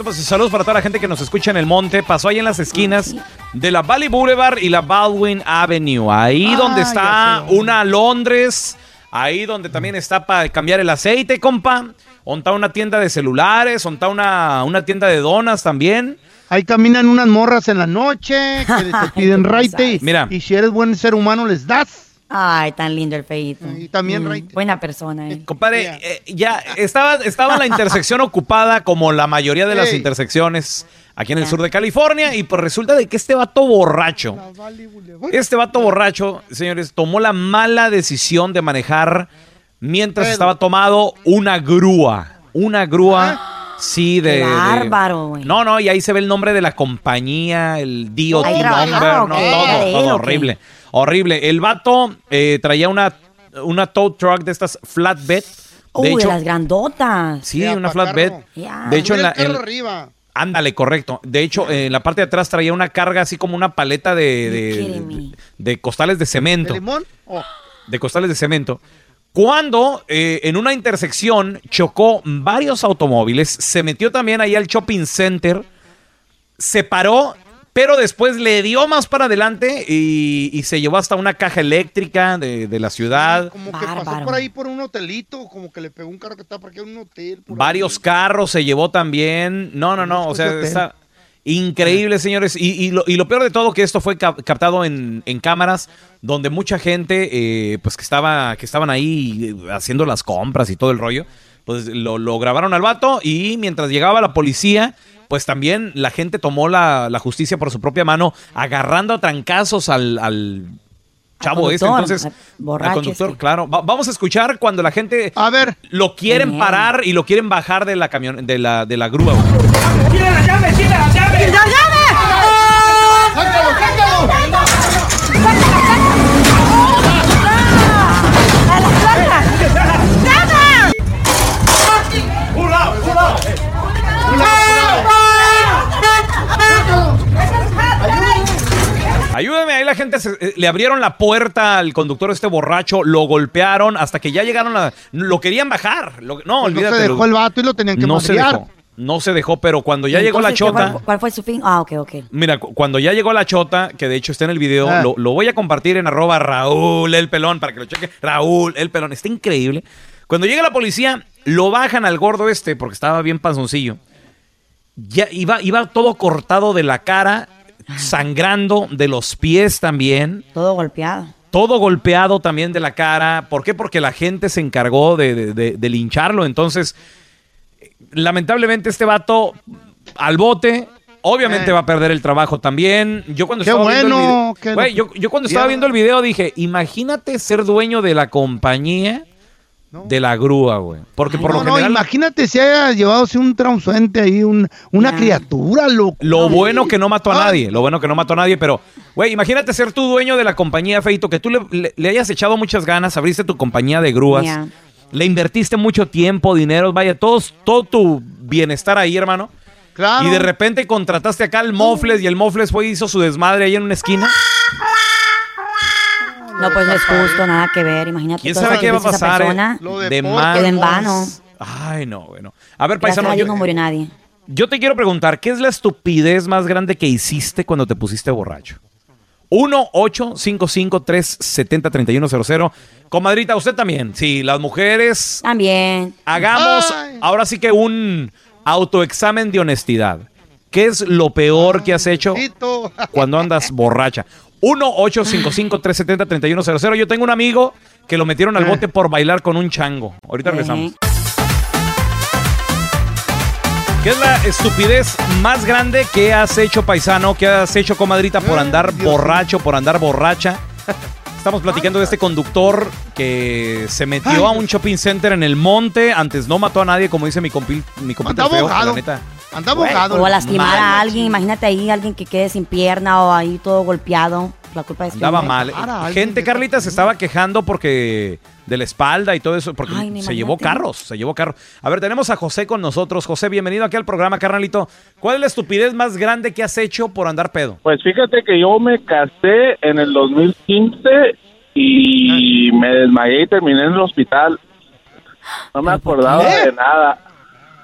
Pasó- saludos para toda la gente que nos escucha en el monte. Pasó ahí en las esquinas de la Valley Boulevard y la Baldwin Avenue. Ahí Ah, donde está una Londres. Ahí donde también está para cambiar el aceite, compa. Está una tienda de celulares. Está una, una tienda de donas también. Ahí caminan unas morras en la noche que te piden raite. Mira. Y si eres buen ser humano, les das. Ay, tan lindo el feito. Y también, Mm, Ray. Buena persona, eh. Compadre, eh, ya estaba, estaba la intersección ocupada como la mayoría de las intersecciones aquí en el sur de California y pues resulta de que este vato borracho, este vato borracho, señores, tomó la mala decisión de manejar mientras estaba tomado una grúa, una grúa, sí, de... Bárbaro, güey. no, no, y ahí se ve el nombre de la compañía, el DOT Ahí trabajaba, number, ¿o no, todo, ¿Era de él todo qué? Horrible. El vato eh, traía una, una tow truck de estas flatbed. Uy, De hecho, de las grandotas. Sí, una flatbed. De hecho, en la, el carro en- arriba. ándale, correcto. De hecho, en la parte de atrás traía una carga así como una paleta de, de, de costales de ¿De cemento. limón? Oh. De costales de cemento. Cuando eh, en una intersección chocó varios automóviles, se metió también ahí al shopping center, se paró, pero después le dio más para adelante y, y se llevó hasta una caja eléctrica de, de la ciudad. Como que pasó por ahí por un hotelito, como que le pegó un carro que estaba parqueado en un hotel. por Varios carros se llevó también. No, no, no. O sea, está increíble, señores. Y, y lo, y lo peor de todo que esto fue cap- captado en, en cámaras donde mucha gente, eh, pues que estaba, que estaban ahí eh, haciendo las compras y todo el rollo, pues lo, lo grabaron al vato y mientras llegaba la policía, pues también la gente tomó la, la justicia por su propia mano, agarrando a trancazos al, al chavo este. Entonces, al borracho al conductor, este. claro. Va- vamos a escuchar cuando la gente a ver. lo quieren Bien. parar y lo quieren bajar de la camión, de la, de la grúa. ¡Tira la llave, tira la llave! ¡La llave! ¡Sácalo, sácalo! Ayúdeme, ahí la gente se- eh, le abrieron la puerta al conductor este borracho, lo golpearon hasta que ya llegaron a... Lo querían bajar. Lo- no, Pues no olvídate. se dejó lo- el vato y lo tenían que no se madrear. dejó. No se dejó, pero cuando ya llegó la Entonces, ¿qué chota... fue- ¿Cuál fue su fin? Ah, ok, ok. Mira, cu- cuando ya llegó la chota, que de hecho está en el video, Ah. lo, lo voy a compartir en arroba Raúl el pelón para que lo cheque. Raúl el pelón, está increíble. Cuando llega la policía, lo bajan al gordo este porque estaba bien panzoncillo. Ya iba, iba todo cortado de la cara, sangrando de los pies también. Todo golpeado. Todo golpeado también de la cara. ¿Por qué? Porque la gente se encargó de, de- de- de lincharlo. Entonces, lamentablemente este vato al bote. Obviamente Eh. va a perder el trabajo también. Yo cuando Qué estaba viendo el video, yo, yo cuando estaba viendo el video dije, imagínate ser dueño de la compañía de la grúa, güey. Porque por no, lo no, general imagínate si haya llevado un transuente ahí, un, una criatura, loco. Lo bueno que no mató a nadie, lo bueno que no mató a nadie, pero, güey, imagínate ser tú dueño de la compañía, Feito, que tú le, le- le hayas echado muchas ganas, abriste tu compañía de grúas, le invertiste mucho tiempo, dinero, vaya, todos, todo tu bienestar ahí, hermano. Claro. Y de repente contrataste acá al Mofles y el Mofles fue y hizo su desmadre ahí en una esquina. No, pues no es justo, nada que ver. Imagínate. ¿Quién sabe qué que va a pasar? eh? persona. De más. Quedó en vano. Ay, no, bueno. A ver, Gracias paisano, a yo, no murió nadie. yo te quiero preguntar, ¿qué es la estupidez más grande que hiciste cuando te pusiste borracho? 1-855-370-3100. Comadrita, usted también. Sí, las mujeres. También. Hagamos ahora sí que un autoexamen de honestidad. ¿Qué es lo peor que has hecho cuando andas borracha? 1-855-370-3100. Yo tengo un amigo que lo metieron al bote por bailar con un chango. Ahorita regresamos. ¿Qué es la estupidez más grande que has hecho, paisano? ¿Qué has hecho, comadrita, por andar borracho, por andar borracha? Estamos platicando de este conductor que se metió a un shopping center en el monte. Antes no mató a nadie, como dice mi compi, mi compita feo, la neta. Anda abogado. O a lastimar Mal, a alguien. Imagínate ahí alguien que quede sin pierna o ahí todo golpeado. La culpa es que Andaba mal. Gente, Carlita, se estaba quejando porque de la espalda y todo eso, porque Ay, se llevó carros, se llevó carros. A ver, tenemos a José con nosotros. José, bienvenido aquí al programa, carnalito. ¿Cuál es la estupidez más grande que has hecho por andar pedo? Pues fíjate que yo me casé en el 2015 y me desmayé y terminé en el hospital. No me acordaba qué? de nada.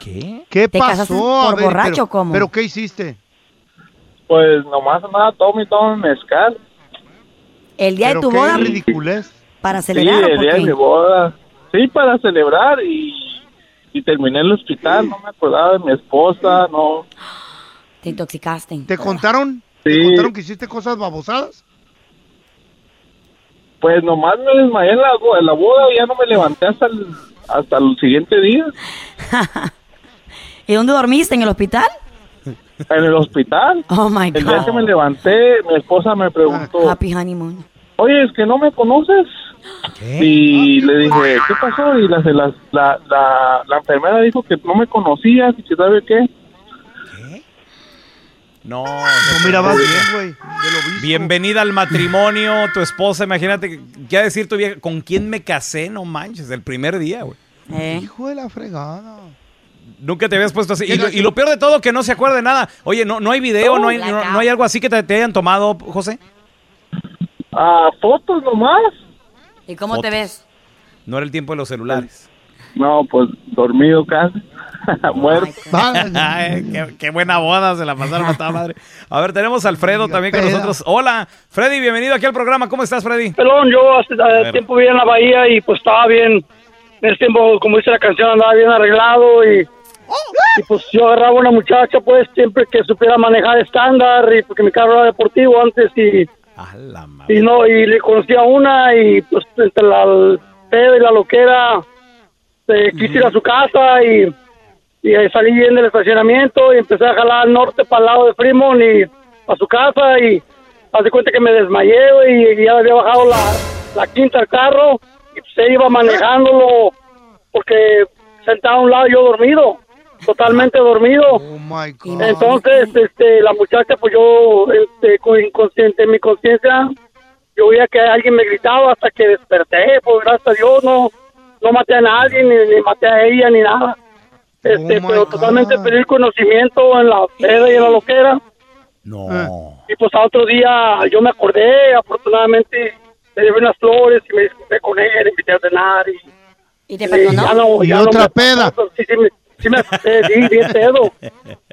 ¿Qué? ¿Qué ¿Te pasó? por ver, borracho pero, cómo? ¿Pero qué hiciste? Pues nomás andaba todo y todo en mezcal. El día de ¿Pero tu qué boda. ridiculez? Para Sí, celebrar. ¿o el por día de mi boda. Sí, para celebrar y, y terminé en el hospital. No me acordaba de mi esposa, no. Te intoxicaste. ¿Te contaron? ¿Te Sí. contaron que hiciste cosas babosadas? Pues nomás me desmayé en la, en la boda y ya no me levanté hasta el, hasta el siguiente día. ¿Y dónde dormiste? ¿En el hospital? En el hospital. Oh my El día God. que me levanté, mi esposa me preguntó, Happy honeymoon. oye, es que no me conoces. Y le dije, ¿qué pasó? Y la, la, la, la, la enfermera dijo que no me conocías y que sabe qué. No, No mirabas bien, güey. Bienvenida al matrimonio, tu esposa, imagínate, ¿qué va a decir tu vieja? ¿Con quién me casé? No manches, el primer día, güey. Eh. Hijo de la fregada. Nunca te habías puesto así. Y lo, y lo peor de todo, que no se acuerda de nada. Oye, no, no hay video, no, hay, no, no hay algo así que te, te hayan tomado, José. Ah, fotos nomás. ¿Y cómo te ves? No era el tiempo de los celulares. No, pues dormido casi. Muerto. Ay, qué, qué buena boda se la pasaron a toda madre. A ver, tenemos a Alfredo también con nosotros. Hola, Freddy, bienvenido aquí al programa. ¿Cómo estás, Freddy? Pelón, yo hace tiempo vivía en la bahía y pues estaba bien, en ese tiempo, como dice la canción, andaba bien arreglado y, y, pues yo agarraba una muchacha pues siempre que supiera manejar estándar y porque mi carro era deportivo antes y, y no, y le conocí a una y pues entre la el pedo y la loquera eh, quise ir a su casa y, y ahí salí bien del estacionamiento y empecé a jalar al norte para el lado de Fremont y a su casa y hace cuenta que me desmayé y ya había bajado la, la quinta al carro y se iba manejándolo porque sentado a un lado yo dormido, totalmente dormido. Entonces, este, la muchacha, pues yo, este, con inconsciente, en mi conciencia, yo veía que alguien me gritaba hasta que desperté, pues gracias a Dios no, no maté a nadie, ni, ni maté a ella, ni nada. Este, pero totalmente perdí el conocimiento en la peda y en la loquera. No. Y pues a otro día yo me acordé, afortunadamente le llevé unas flores y me disculpé con ella, le invité a cenar y... ¿Y te perdonó? Ya no, Y ya no otra me- peda. Sí, sí, me, sí, me sí, bien pedo.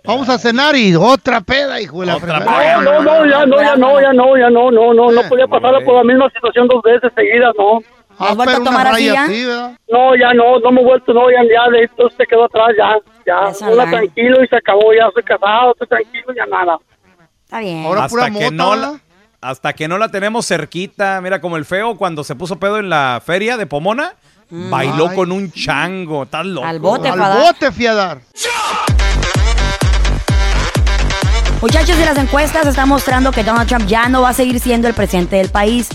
Vamos a cenar y otra peda, hijo de la fregada. No, no, no, ya no, ya no, ya no, ya no, no, no, no podía pasar por la misma situación dos veces seguidas, no. ¿Has vuelto a tomar así ya? No, ya no, no me he vuelto, no, ya, ya, de esto se quedó atrás, ya, ya, hola, alarma. tranquilo y se acabó, ya estoy casado, estoy tranquilo, ya nada. Está bien. hasta que no la, hasta que no la tenemos cerquita, mira como el feo cuando se puso pedo en la feria de Pomona, bailó Ay. con un chango, estás loco. Al bote, Al Fadar. bote, fiadar. Muchachos, y las encuestas están mostrando que Donald Trump ya no va a seguir siendo el presidente del país.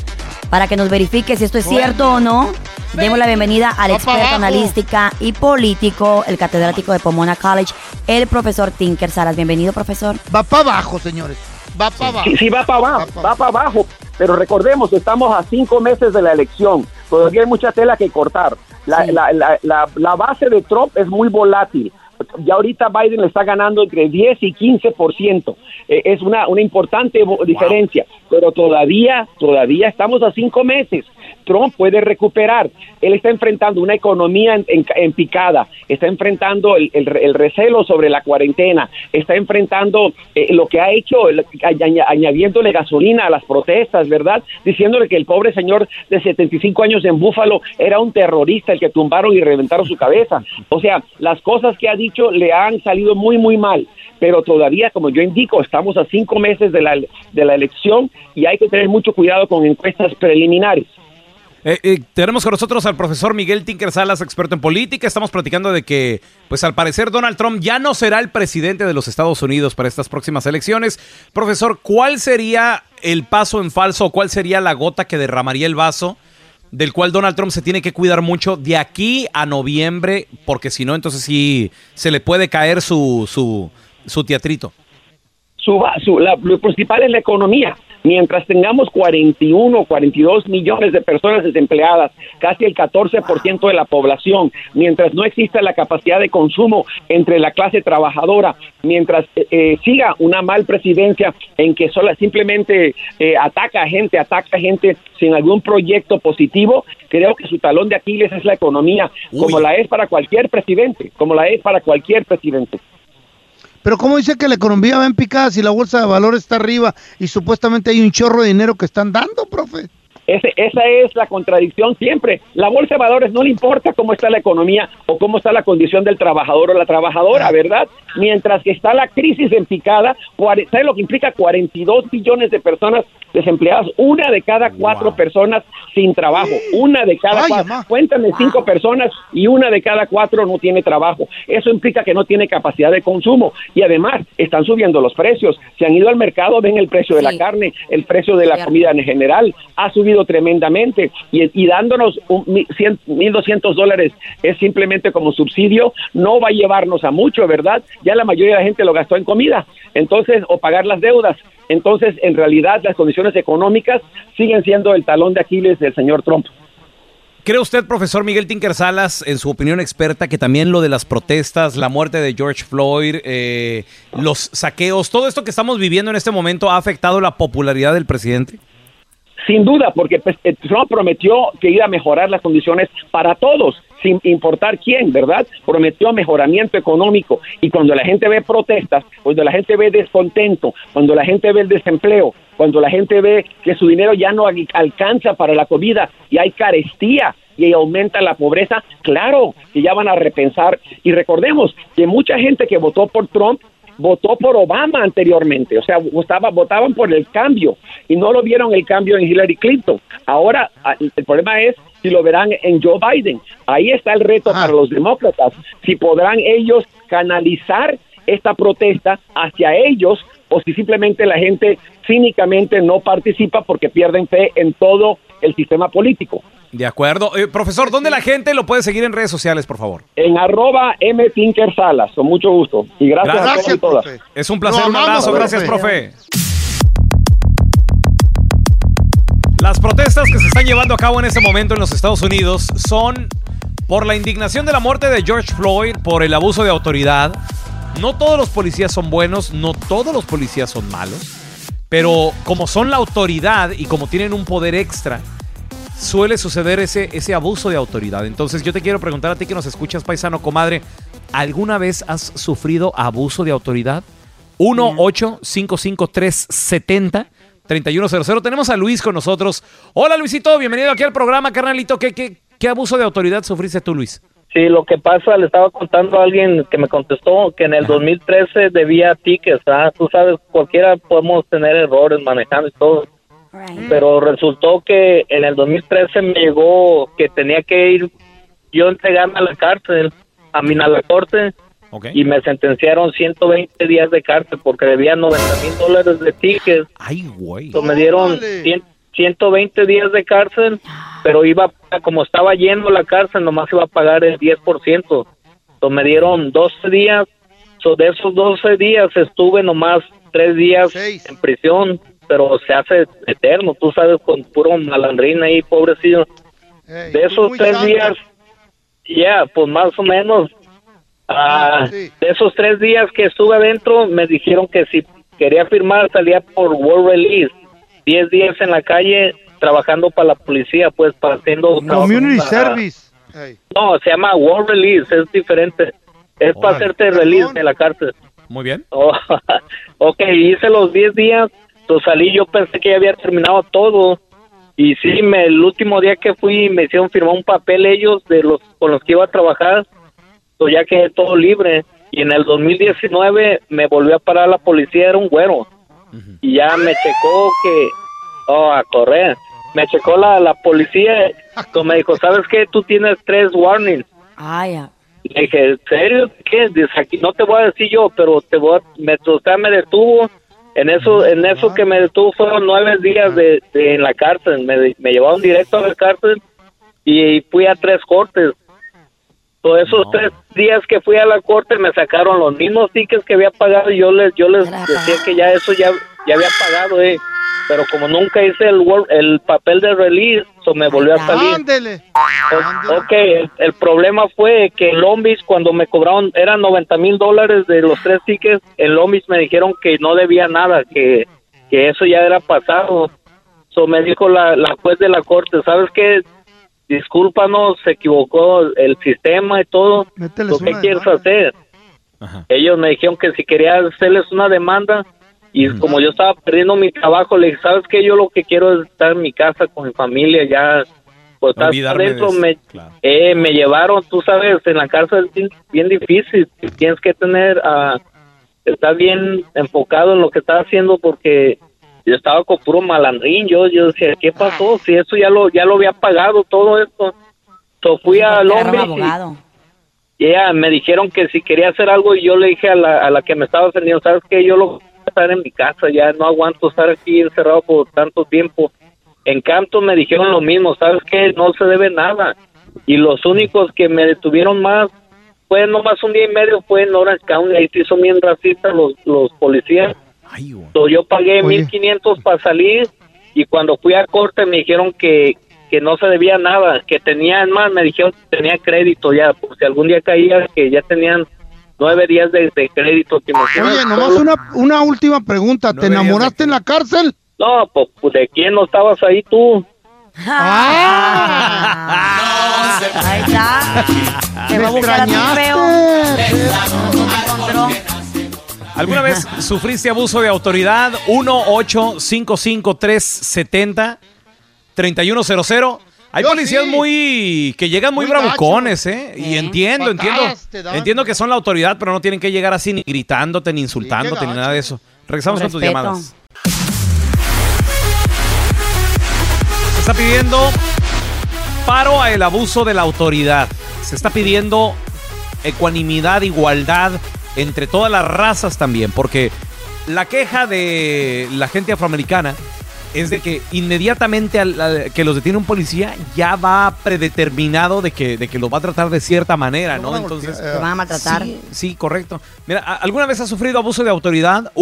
Para que nos verifique si esto es cierto o no, demos la bienvenida al experto analística y político, el catedrático de Pomona College, el profesor Tinker Salas. Bienvenido, profesor. Va para abajo, señores. Va para abajo. Sí, sí, va para abajo, va para abajo. Pero recordemos, estamos a cinco meses de la elección. Todavía hay mucha tela que cortar. La, la, la, la, la base de Trump es muy volátil. Ya ahorita Biden le está ganando entre 10 y 15%. Eh, es una, una importante diferencia. Pero todavía, todavía estamos a cinco meses. Trump puede recuperar. Él está enfrentando una economía en, picada, está enfrentando el, el- el recelo sobre la cuarentena, está enfrentando eh, lo que ha hecho, el- aña- añadiéndole gasolina a las protestas, ¿verdad? Diciéndole que el pobre señor de 75 años en Búfalo era un terrorista el que tumbaron y reventaron su cabeza. O sea, las cosas que ha dicho le han salido muy, muy mal. Pero todavía, como yo indico, estamos a cinco meses de la, de la elección y hay que tener mucho cuidado con encuestas preliminares. Eh, eh, tenemos con nosotros al profesor Miguel Tinker Salas, experto en política. Estamos platicando de que, pues al parecer, Donald Trump ya no será el presidente de los Estados Unidos para estas próximas elecciones. Profesor, ¿cuál sería el paso en falso o cuál sería la gota que derramaría el vaso del cual Donald Trump se tiene que cuidar mucho de aquí a noviembre? Porque si no, entonces sí se le puede caer su, su, su teatrito. su, la- lo principal es la economía. Mientras tengamos 41, 42 millones de personas desempleadas, casi el 14% de la población, mientras no exista la capacidad de consumo entre la clase trabajadora, mientras eh, eh, siga una mal presidencia en que sola, simplemente eh, ataca a gente, ataca a gente sin algún proyecto positivo, creo que su talón de Aquiles es la economía, como la es para cualquier presidente, como la es para cualquier presidente. Pero ¿cómo dice que la economía va en picada si la bolsa de valores está arriba y supuestamente hay un chorro de dinero que están dando, profe? Ese, esa es la contradicción siempre. La bolsa de valores no le importa cómo está la economía o cómo está la condición del trabajador o la trabajadora, ¿verdad? Mientras que está la crisis en picada, cuare- ¿sabe lo que implica? 42 billones de personas desempleadas, una de cada cuatro personas sin trabajo, una de cada cuatro. Cuéntame cinco personas y una de cada cuatro no tiene trabajo. Eso implica que no tiene capacidad de consumo y además están subiendo los precios. Se han ido al mercado, ven el precio de la carne, el precio de la comida en general ha subido tremendamente y, dándonos un mi- cien- 1.200 dólares es simplemente como subsidio, no va a llevarnos a mucho, ¿verdad? Ya la mayoría de la gente lo gastó en comida, entonces, o pagar las deudas. Entonces, en realidad, las condiciones económicas siguen siendo el talón de Aquiles del señor Trump. ¿Cree usted, profesor Miguel Tinker Salas, en su opinión experta, que también lo de las protestas, la muerte de George Floyd, eh, los saqueos, todo esto que estamos viviendo en este momento ha afectado la popularidad del presidente? Sin duda, porque pues, eh, Trump prometió que iba a mejorar las condiciones para todos, sin importar quién, ¿verdad? Prometió mejoramiento económico. Y cuando la gente ve protestas, cuando la gente ve descontento, cuando la gente ve el desempleo, cuando la gente ve que su dinero ya no al- alcanza para la comida y hay carestía y aumenta la pobreza, claro que ya van a repensar. Y recordemos que mucha gente que votó por Trump votó por Obama anteriormente, o sea, votaba, votaban por el cambio y no lo vieron el cambio en Hillary Clinton. Ahora ah, el problema es si lo verán en Joe Biden. Ahí está el reto para los demócratas, si podrán ellos canalizar esta protesta hacia ellos o si simplemente la gente cínicamente no participa porque pierden fe en todo el sistema político. De acuerdo. Eh, profesor, ¿dónde la gente lo puede seguir en redes sociales, por favor? En arroba M. Tinker Salas, con mucho gusto. Y gracias, a todos y todas. Es un placer, un abrazo, gracias, profe. Las protestas que se están llevando a cabo en este momento en los Estados Unidos son por la indignación de la muerte de George Floyd, por el abuso de autoridad. No todos los policías son buenos, no todos los policías son malos, pero como son la autoridad y como tienen un poder extra, suele suceder ese, ese abuso de autoridad. Entonces yo te quiero preguntar a ti que nos escuchas, paisano, comadre, ¿alguna vez has sufrido abuso de autoridad? 1-855-370-3100. Tenemos a Luis con nosotros. Hola Luisito, bienvenido aquí al programa, carnalito. ¿Qué, qué, qué abuso de autoridad sufriste tú, Luis? Sí, lo que pasa, le estaba contando a alguien que me contestó que en el 2013 debía tickets, ¿ah? Tú sabes, cualquiera podemos tener errores manejando y todo. Pero resultó que en el 2013 me llegó que tenía que ir yo a entregarme a la cárcel, a mí a la corte, y me sentenciaron 120 días de cárcel porque debía 90 mil dólares de tickets. Ay, güey. So, me dieron 100 120 días de cárcel, pero iba, como estaba yendo la cárcel, nomás iba a pagar el 10%. So, me dieron 12 días. So, de esos 12 días estuve nomás 3 días en prisión, pero se hace eterno, tú sabes, con puro malandrín ahí, pobrecillo. de esos 3 días, ya, pues más o menos, ah, de esos 3 días que estuve adentro, me dijeron que si quería firmar salía por World Release. 10 días en la calle trabajando para la policía, pues, para haciendo... Community para- Service. No, se llama World Release, es diferente. Es para hacerte release de la cárcel. Muy bien. Oh, ok, hice los 10 días, pues salí, yo pensé que ya había terminado todo. Y sí, me, el último día que fui me hicieron firmar un papel ellos de los con los que iba a trabajar, pues ya quedé todo libre. Y en el 2019 me volvió a parar la policía, era un güero. Y ya me checó que, oh, a correr. Me checó la, la policía, pues me dijo, ¿sabes qué? Tú tienes tres warnings. Ah, ya. Le dije, ¿en serio? ¿Qué? Dice, aquí no te voy a decir yo, pero te voy a, me, o sea, me detuvo. En eso, en eso que me detuvo fueron nueve días de, de- en la cárcel. Me, me llevaron directo a la cárcel y fui a tres cortes. Todos esos tres días que fui a la corte me sacaron los mismos tickets que había pagado y yo les, yo les decía que ya eso ya, ya había pagado, eh. Pero como nunca hice el, wor- el papel de release, so me volvió a salir. Ándele. O- Ok, el, el problema fue que en Long Beach, cuando me cobraron, eran 90 mil dólares de los tres tickets, en Long Beach me dijeron que no debía nada, que, que eso ya era pasado. So me dijo la, la juez de la corte, ¿sabes qué? Discúlpanos, se equivocó el sistema y todo. Mételes ¿Lo que quieres hacer? Ellos me dijeron que si quería hacerles una demanda, Y como yo estaba perdiendo mi trabajo, le dije, ¿sabes qué? Yo lo que quiero es estar en mi casa con mi familia, ya, pues de adentro. eso, Me, eh, me llevaron, tú sabes, en la cárcel es bien, bien difícil. Tienes que tener, ah, estar bien enfocado en lo que estás haciendo porque yo estaba con puro malandrín. Yo, yo decía, ¿qué pasó? Si eso ya lo, ya lo había pagado todo esto. So, fui a un Londres y- abogado. y ella me dijeron que si quería hacer algo y yo le dije a la, a la que me estaba atendiendo, ¿sabes qué? Yo lo a estar en mi casa, ya no aguanto estar aquí encerrado por tanto tiempo. En Canto me dijeron lo mismo, ¿sabes qué? No se debe nada. Y los únicos que me detuvieron más fue nomás un día y medio, fue en Orange County, ahí sí son bien racistas los, los policías. So, yo pagué 1500 para salir y cuando fui a corte me dijeron que, que no se debía nada, que tenían más, me dijeron que tenía crédito ya, por si algún día caía, que ya tenían nueve días de, de crédito. ¿te imaginas? Oye, nomás una, una última pregunta. ¿Te enamoraste en la cárcel? No, pues, pues, ¿de quién no estabas ahí tú? Ahí está. Te va a buscar a ti feo. No me encontró. ¿Alguna vez sufriste abuso de autoridad? 1-855-370-3100. Hay Yo policías sí. muy que llegan muy, Muy bravucones, ¿eh? Y entiendo, entiendo. Entiendo que son la autoridad, pero no tienen que llegar así ni gritándote, ni insultándote, ni nada de eso. Regresamos con tus llamadas. Se está pidiendo paro al abuso de la autoridad. Se está pidiendo ecuanimidad, igualdad entre todas las razas también, porque la queja de la gente afroamericana es de que inmediatamente al- al- que los detiene un policía ya va predeterminado de que, de que lo va a tratar de cierta manera, ¿no? Entonces, Te van a maltratar. Sí, sí, correcto. Mira, ¿a- ¿alguna vez has sufrido abuso de autoridad?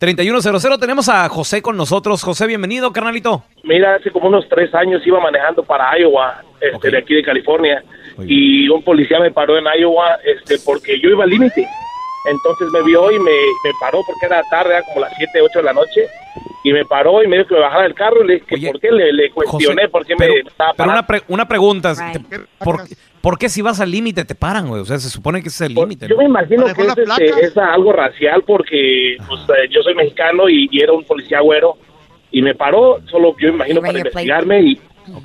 1-855-370-3100. Tenemos a José con nosotros. José, bienvenido, carnalito. Mira, hace como unos tres años iba manejando para Iowa, este, de aquí de California, y un policía me paró en Iowa este, porque yo iba al límite. Entonces me vio y me, me paró porque era tarde, era como las 7, 8 de la noche, y me paró y me dijo que me bajara del carro y le dije que por qué le, le cuestioné José, por qué pero, me estaba pero parando. una, pre- una pregunta. te- ¿por, por qué si vas al límite te paran, güey? O sea, se supone que ese es el límite. Yo ¿no? me imagino que es, este, es algo racial porque pues, eh, yo soy mexicano y, y era un policía güero y me paró, solo yo me imagino para investigarme y,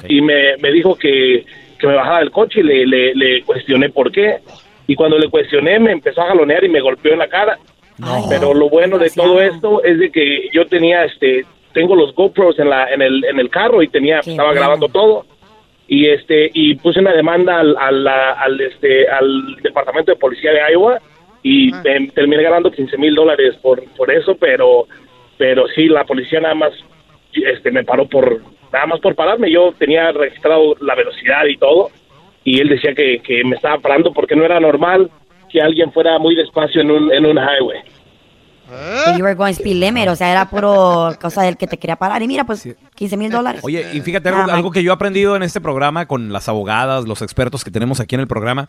y me, me dijo que, que me bajara del coche y le, le, le cuestioné por qué. Y cuando le cuestioné me empezó a jalonear y me golpeó en la cara. Pero lo bueno de todo esto es de que yo tenía, este, tengo los GoPros en la, en el, en el carro y tenía, estaba bueno. grabando todo. Y este y puse una demanda al, al, al, este al departamento de policía de Iowa y em, terminé ganando 15 mil dólares por por eso pero pero sí la policía nada más este me paró por nada más por pararme. Yo tenía registrado la velocidad y todo y él decía que, que me estaba parando porque no era normal que alguien fuera muy despacio en un en un highway Que you were going speed limit, o sea, era puro cosa del que te quería parar. Y mira, pues, 15 mil dólares. Oye, y fíjate algo, algo que yo he aprendido en este programa con las abogadas, los expertos que tenemos aquí en el programa.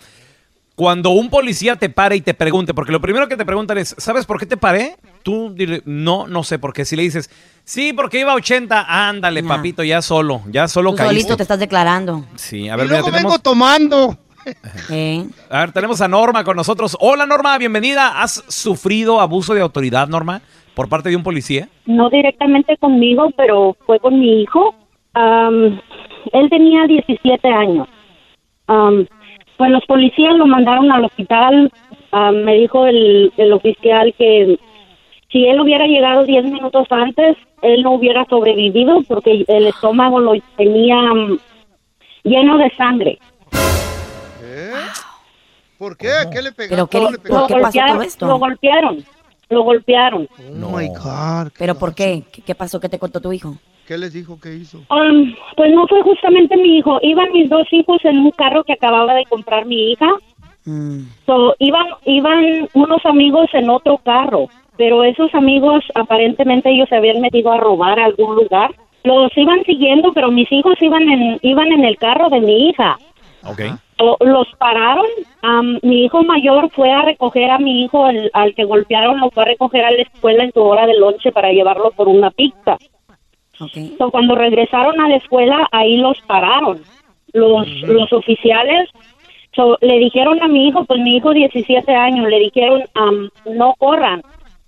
Cuando un policía te pare y te pregunte, porque lo primero que te preguntan es, ¿sabes por qué te paré? Tú dile, no, no sé por qué. Si le dices, sí, porque iba a 80, ándale, papito, ya solo, ya solo Tú caíste. solito te estás declarando. Sí, a Y ver, mira, luego tenemos, vengo tomando. Eh. a ver, tenemos a Norma con nosotros. Hola, Norma, bienvenida. ¿Has sufrido abuso de autoridad, Norma, por parte de un policía? no directamente conmigo, pero fue con mi hijo. Am, él tenía 17 años. Pues los policías lo mandaron al hospital. Am, me dijo el, el oficial que si él hubiera llegado 10 minutos antes, él no hubiera sobrevivido porque el estómago lo tenía am, lleno de sangre. ¿Por qué? ¿Qué le ¿Pero pegaron? qué, ¿Cómo le por pegaron? qué pasó todo esto? Lo golpearon, lo golpearon. Oh my God. ¿Pero por qué? ¿Qué, qué pasó? ¿Qué te contó tu hijo? ¿Qué les dijo que hizo? Um, pues no fue justamente mi hijo. Iban mis dos hijos en un carro que acababa de comprar mi hija. So, iban, iban unos amigos en otro carro, pero esos amigos aparentemente ellos se habían metido a robar a algún lugar. Los iban siguiendo, pero mis hijos iban en, iban en el carro de mi hija. Ok. O- los pararon. mi hijo mayor fue a recoger a mi hijo, el- al que golpearon, lo fue a recoger a la escuela en su hora de lonche para llevarlo por una pizza. So, cuando regresaron a la escuela, ahí los pararon. Los, los oficiales So, le dijeron a mi hijo, pues mi hijo 17 años, le dijeron, am, no corran.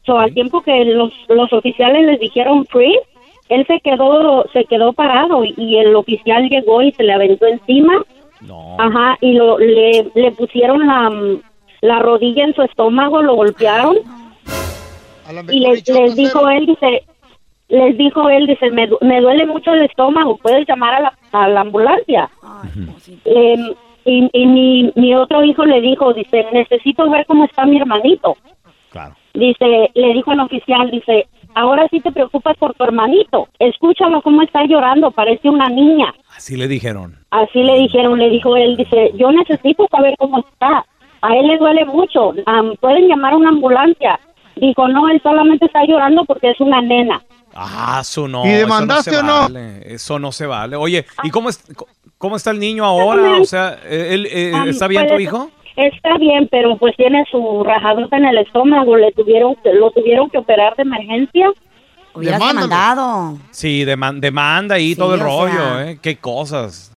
So, al tiempo que los, los oficiales les dijeron freeze, él se quedó, se quedó parado y, y el oficial llegó y se le aventó encima. Ajá, y lo, le, le pusieron la, mm, la rodilla en su estómago, lo golpearon. Y les, les dijo él, dice, les dijo él, dice, me, du- me duele mucho el estómago, puedes llamar a la, a la ambulancia. Em, y y mi, mi otro hijo le dijo, dice, necesito ver cómo está mi hermanito. Dice, le dijo el oficial, dice, ahora sí te preocupas por tu hermanito. Escúchalo cómo está llorando, parece una niña. Así le dijeron. Así le dijeron, le dijo él, dice, yo necesito saber cómo está. A él le duele mucho, am, pueden llamar a una ambulancia. Dijo, no, él solamente está llorando porque es una nena. Ah, eso no. ¿Y eso demandaste se o no? vale, Eso no se vale. Oye, ¿y cómo, es, cómo está el niño ahora? O sea, ¿él, eh, ¿está bien tu pues, hijo? Está bien, pero pues tiene su rajadota en el estómago, le tuvieron, lo tuvieron que operar de emergencia. Hubieras demandado. Sí, deman- demanda y todo el rollo, sea. ¿eh? Qué cosas.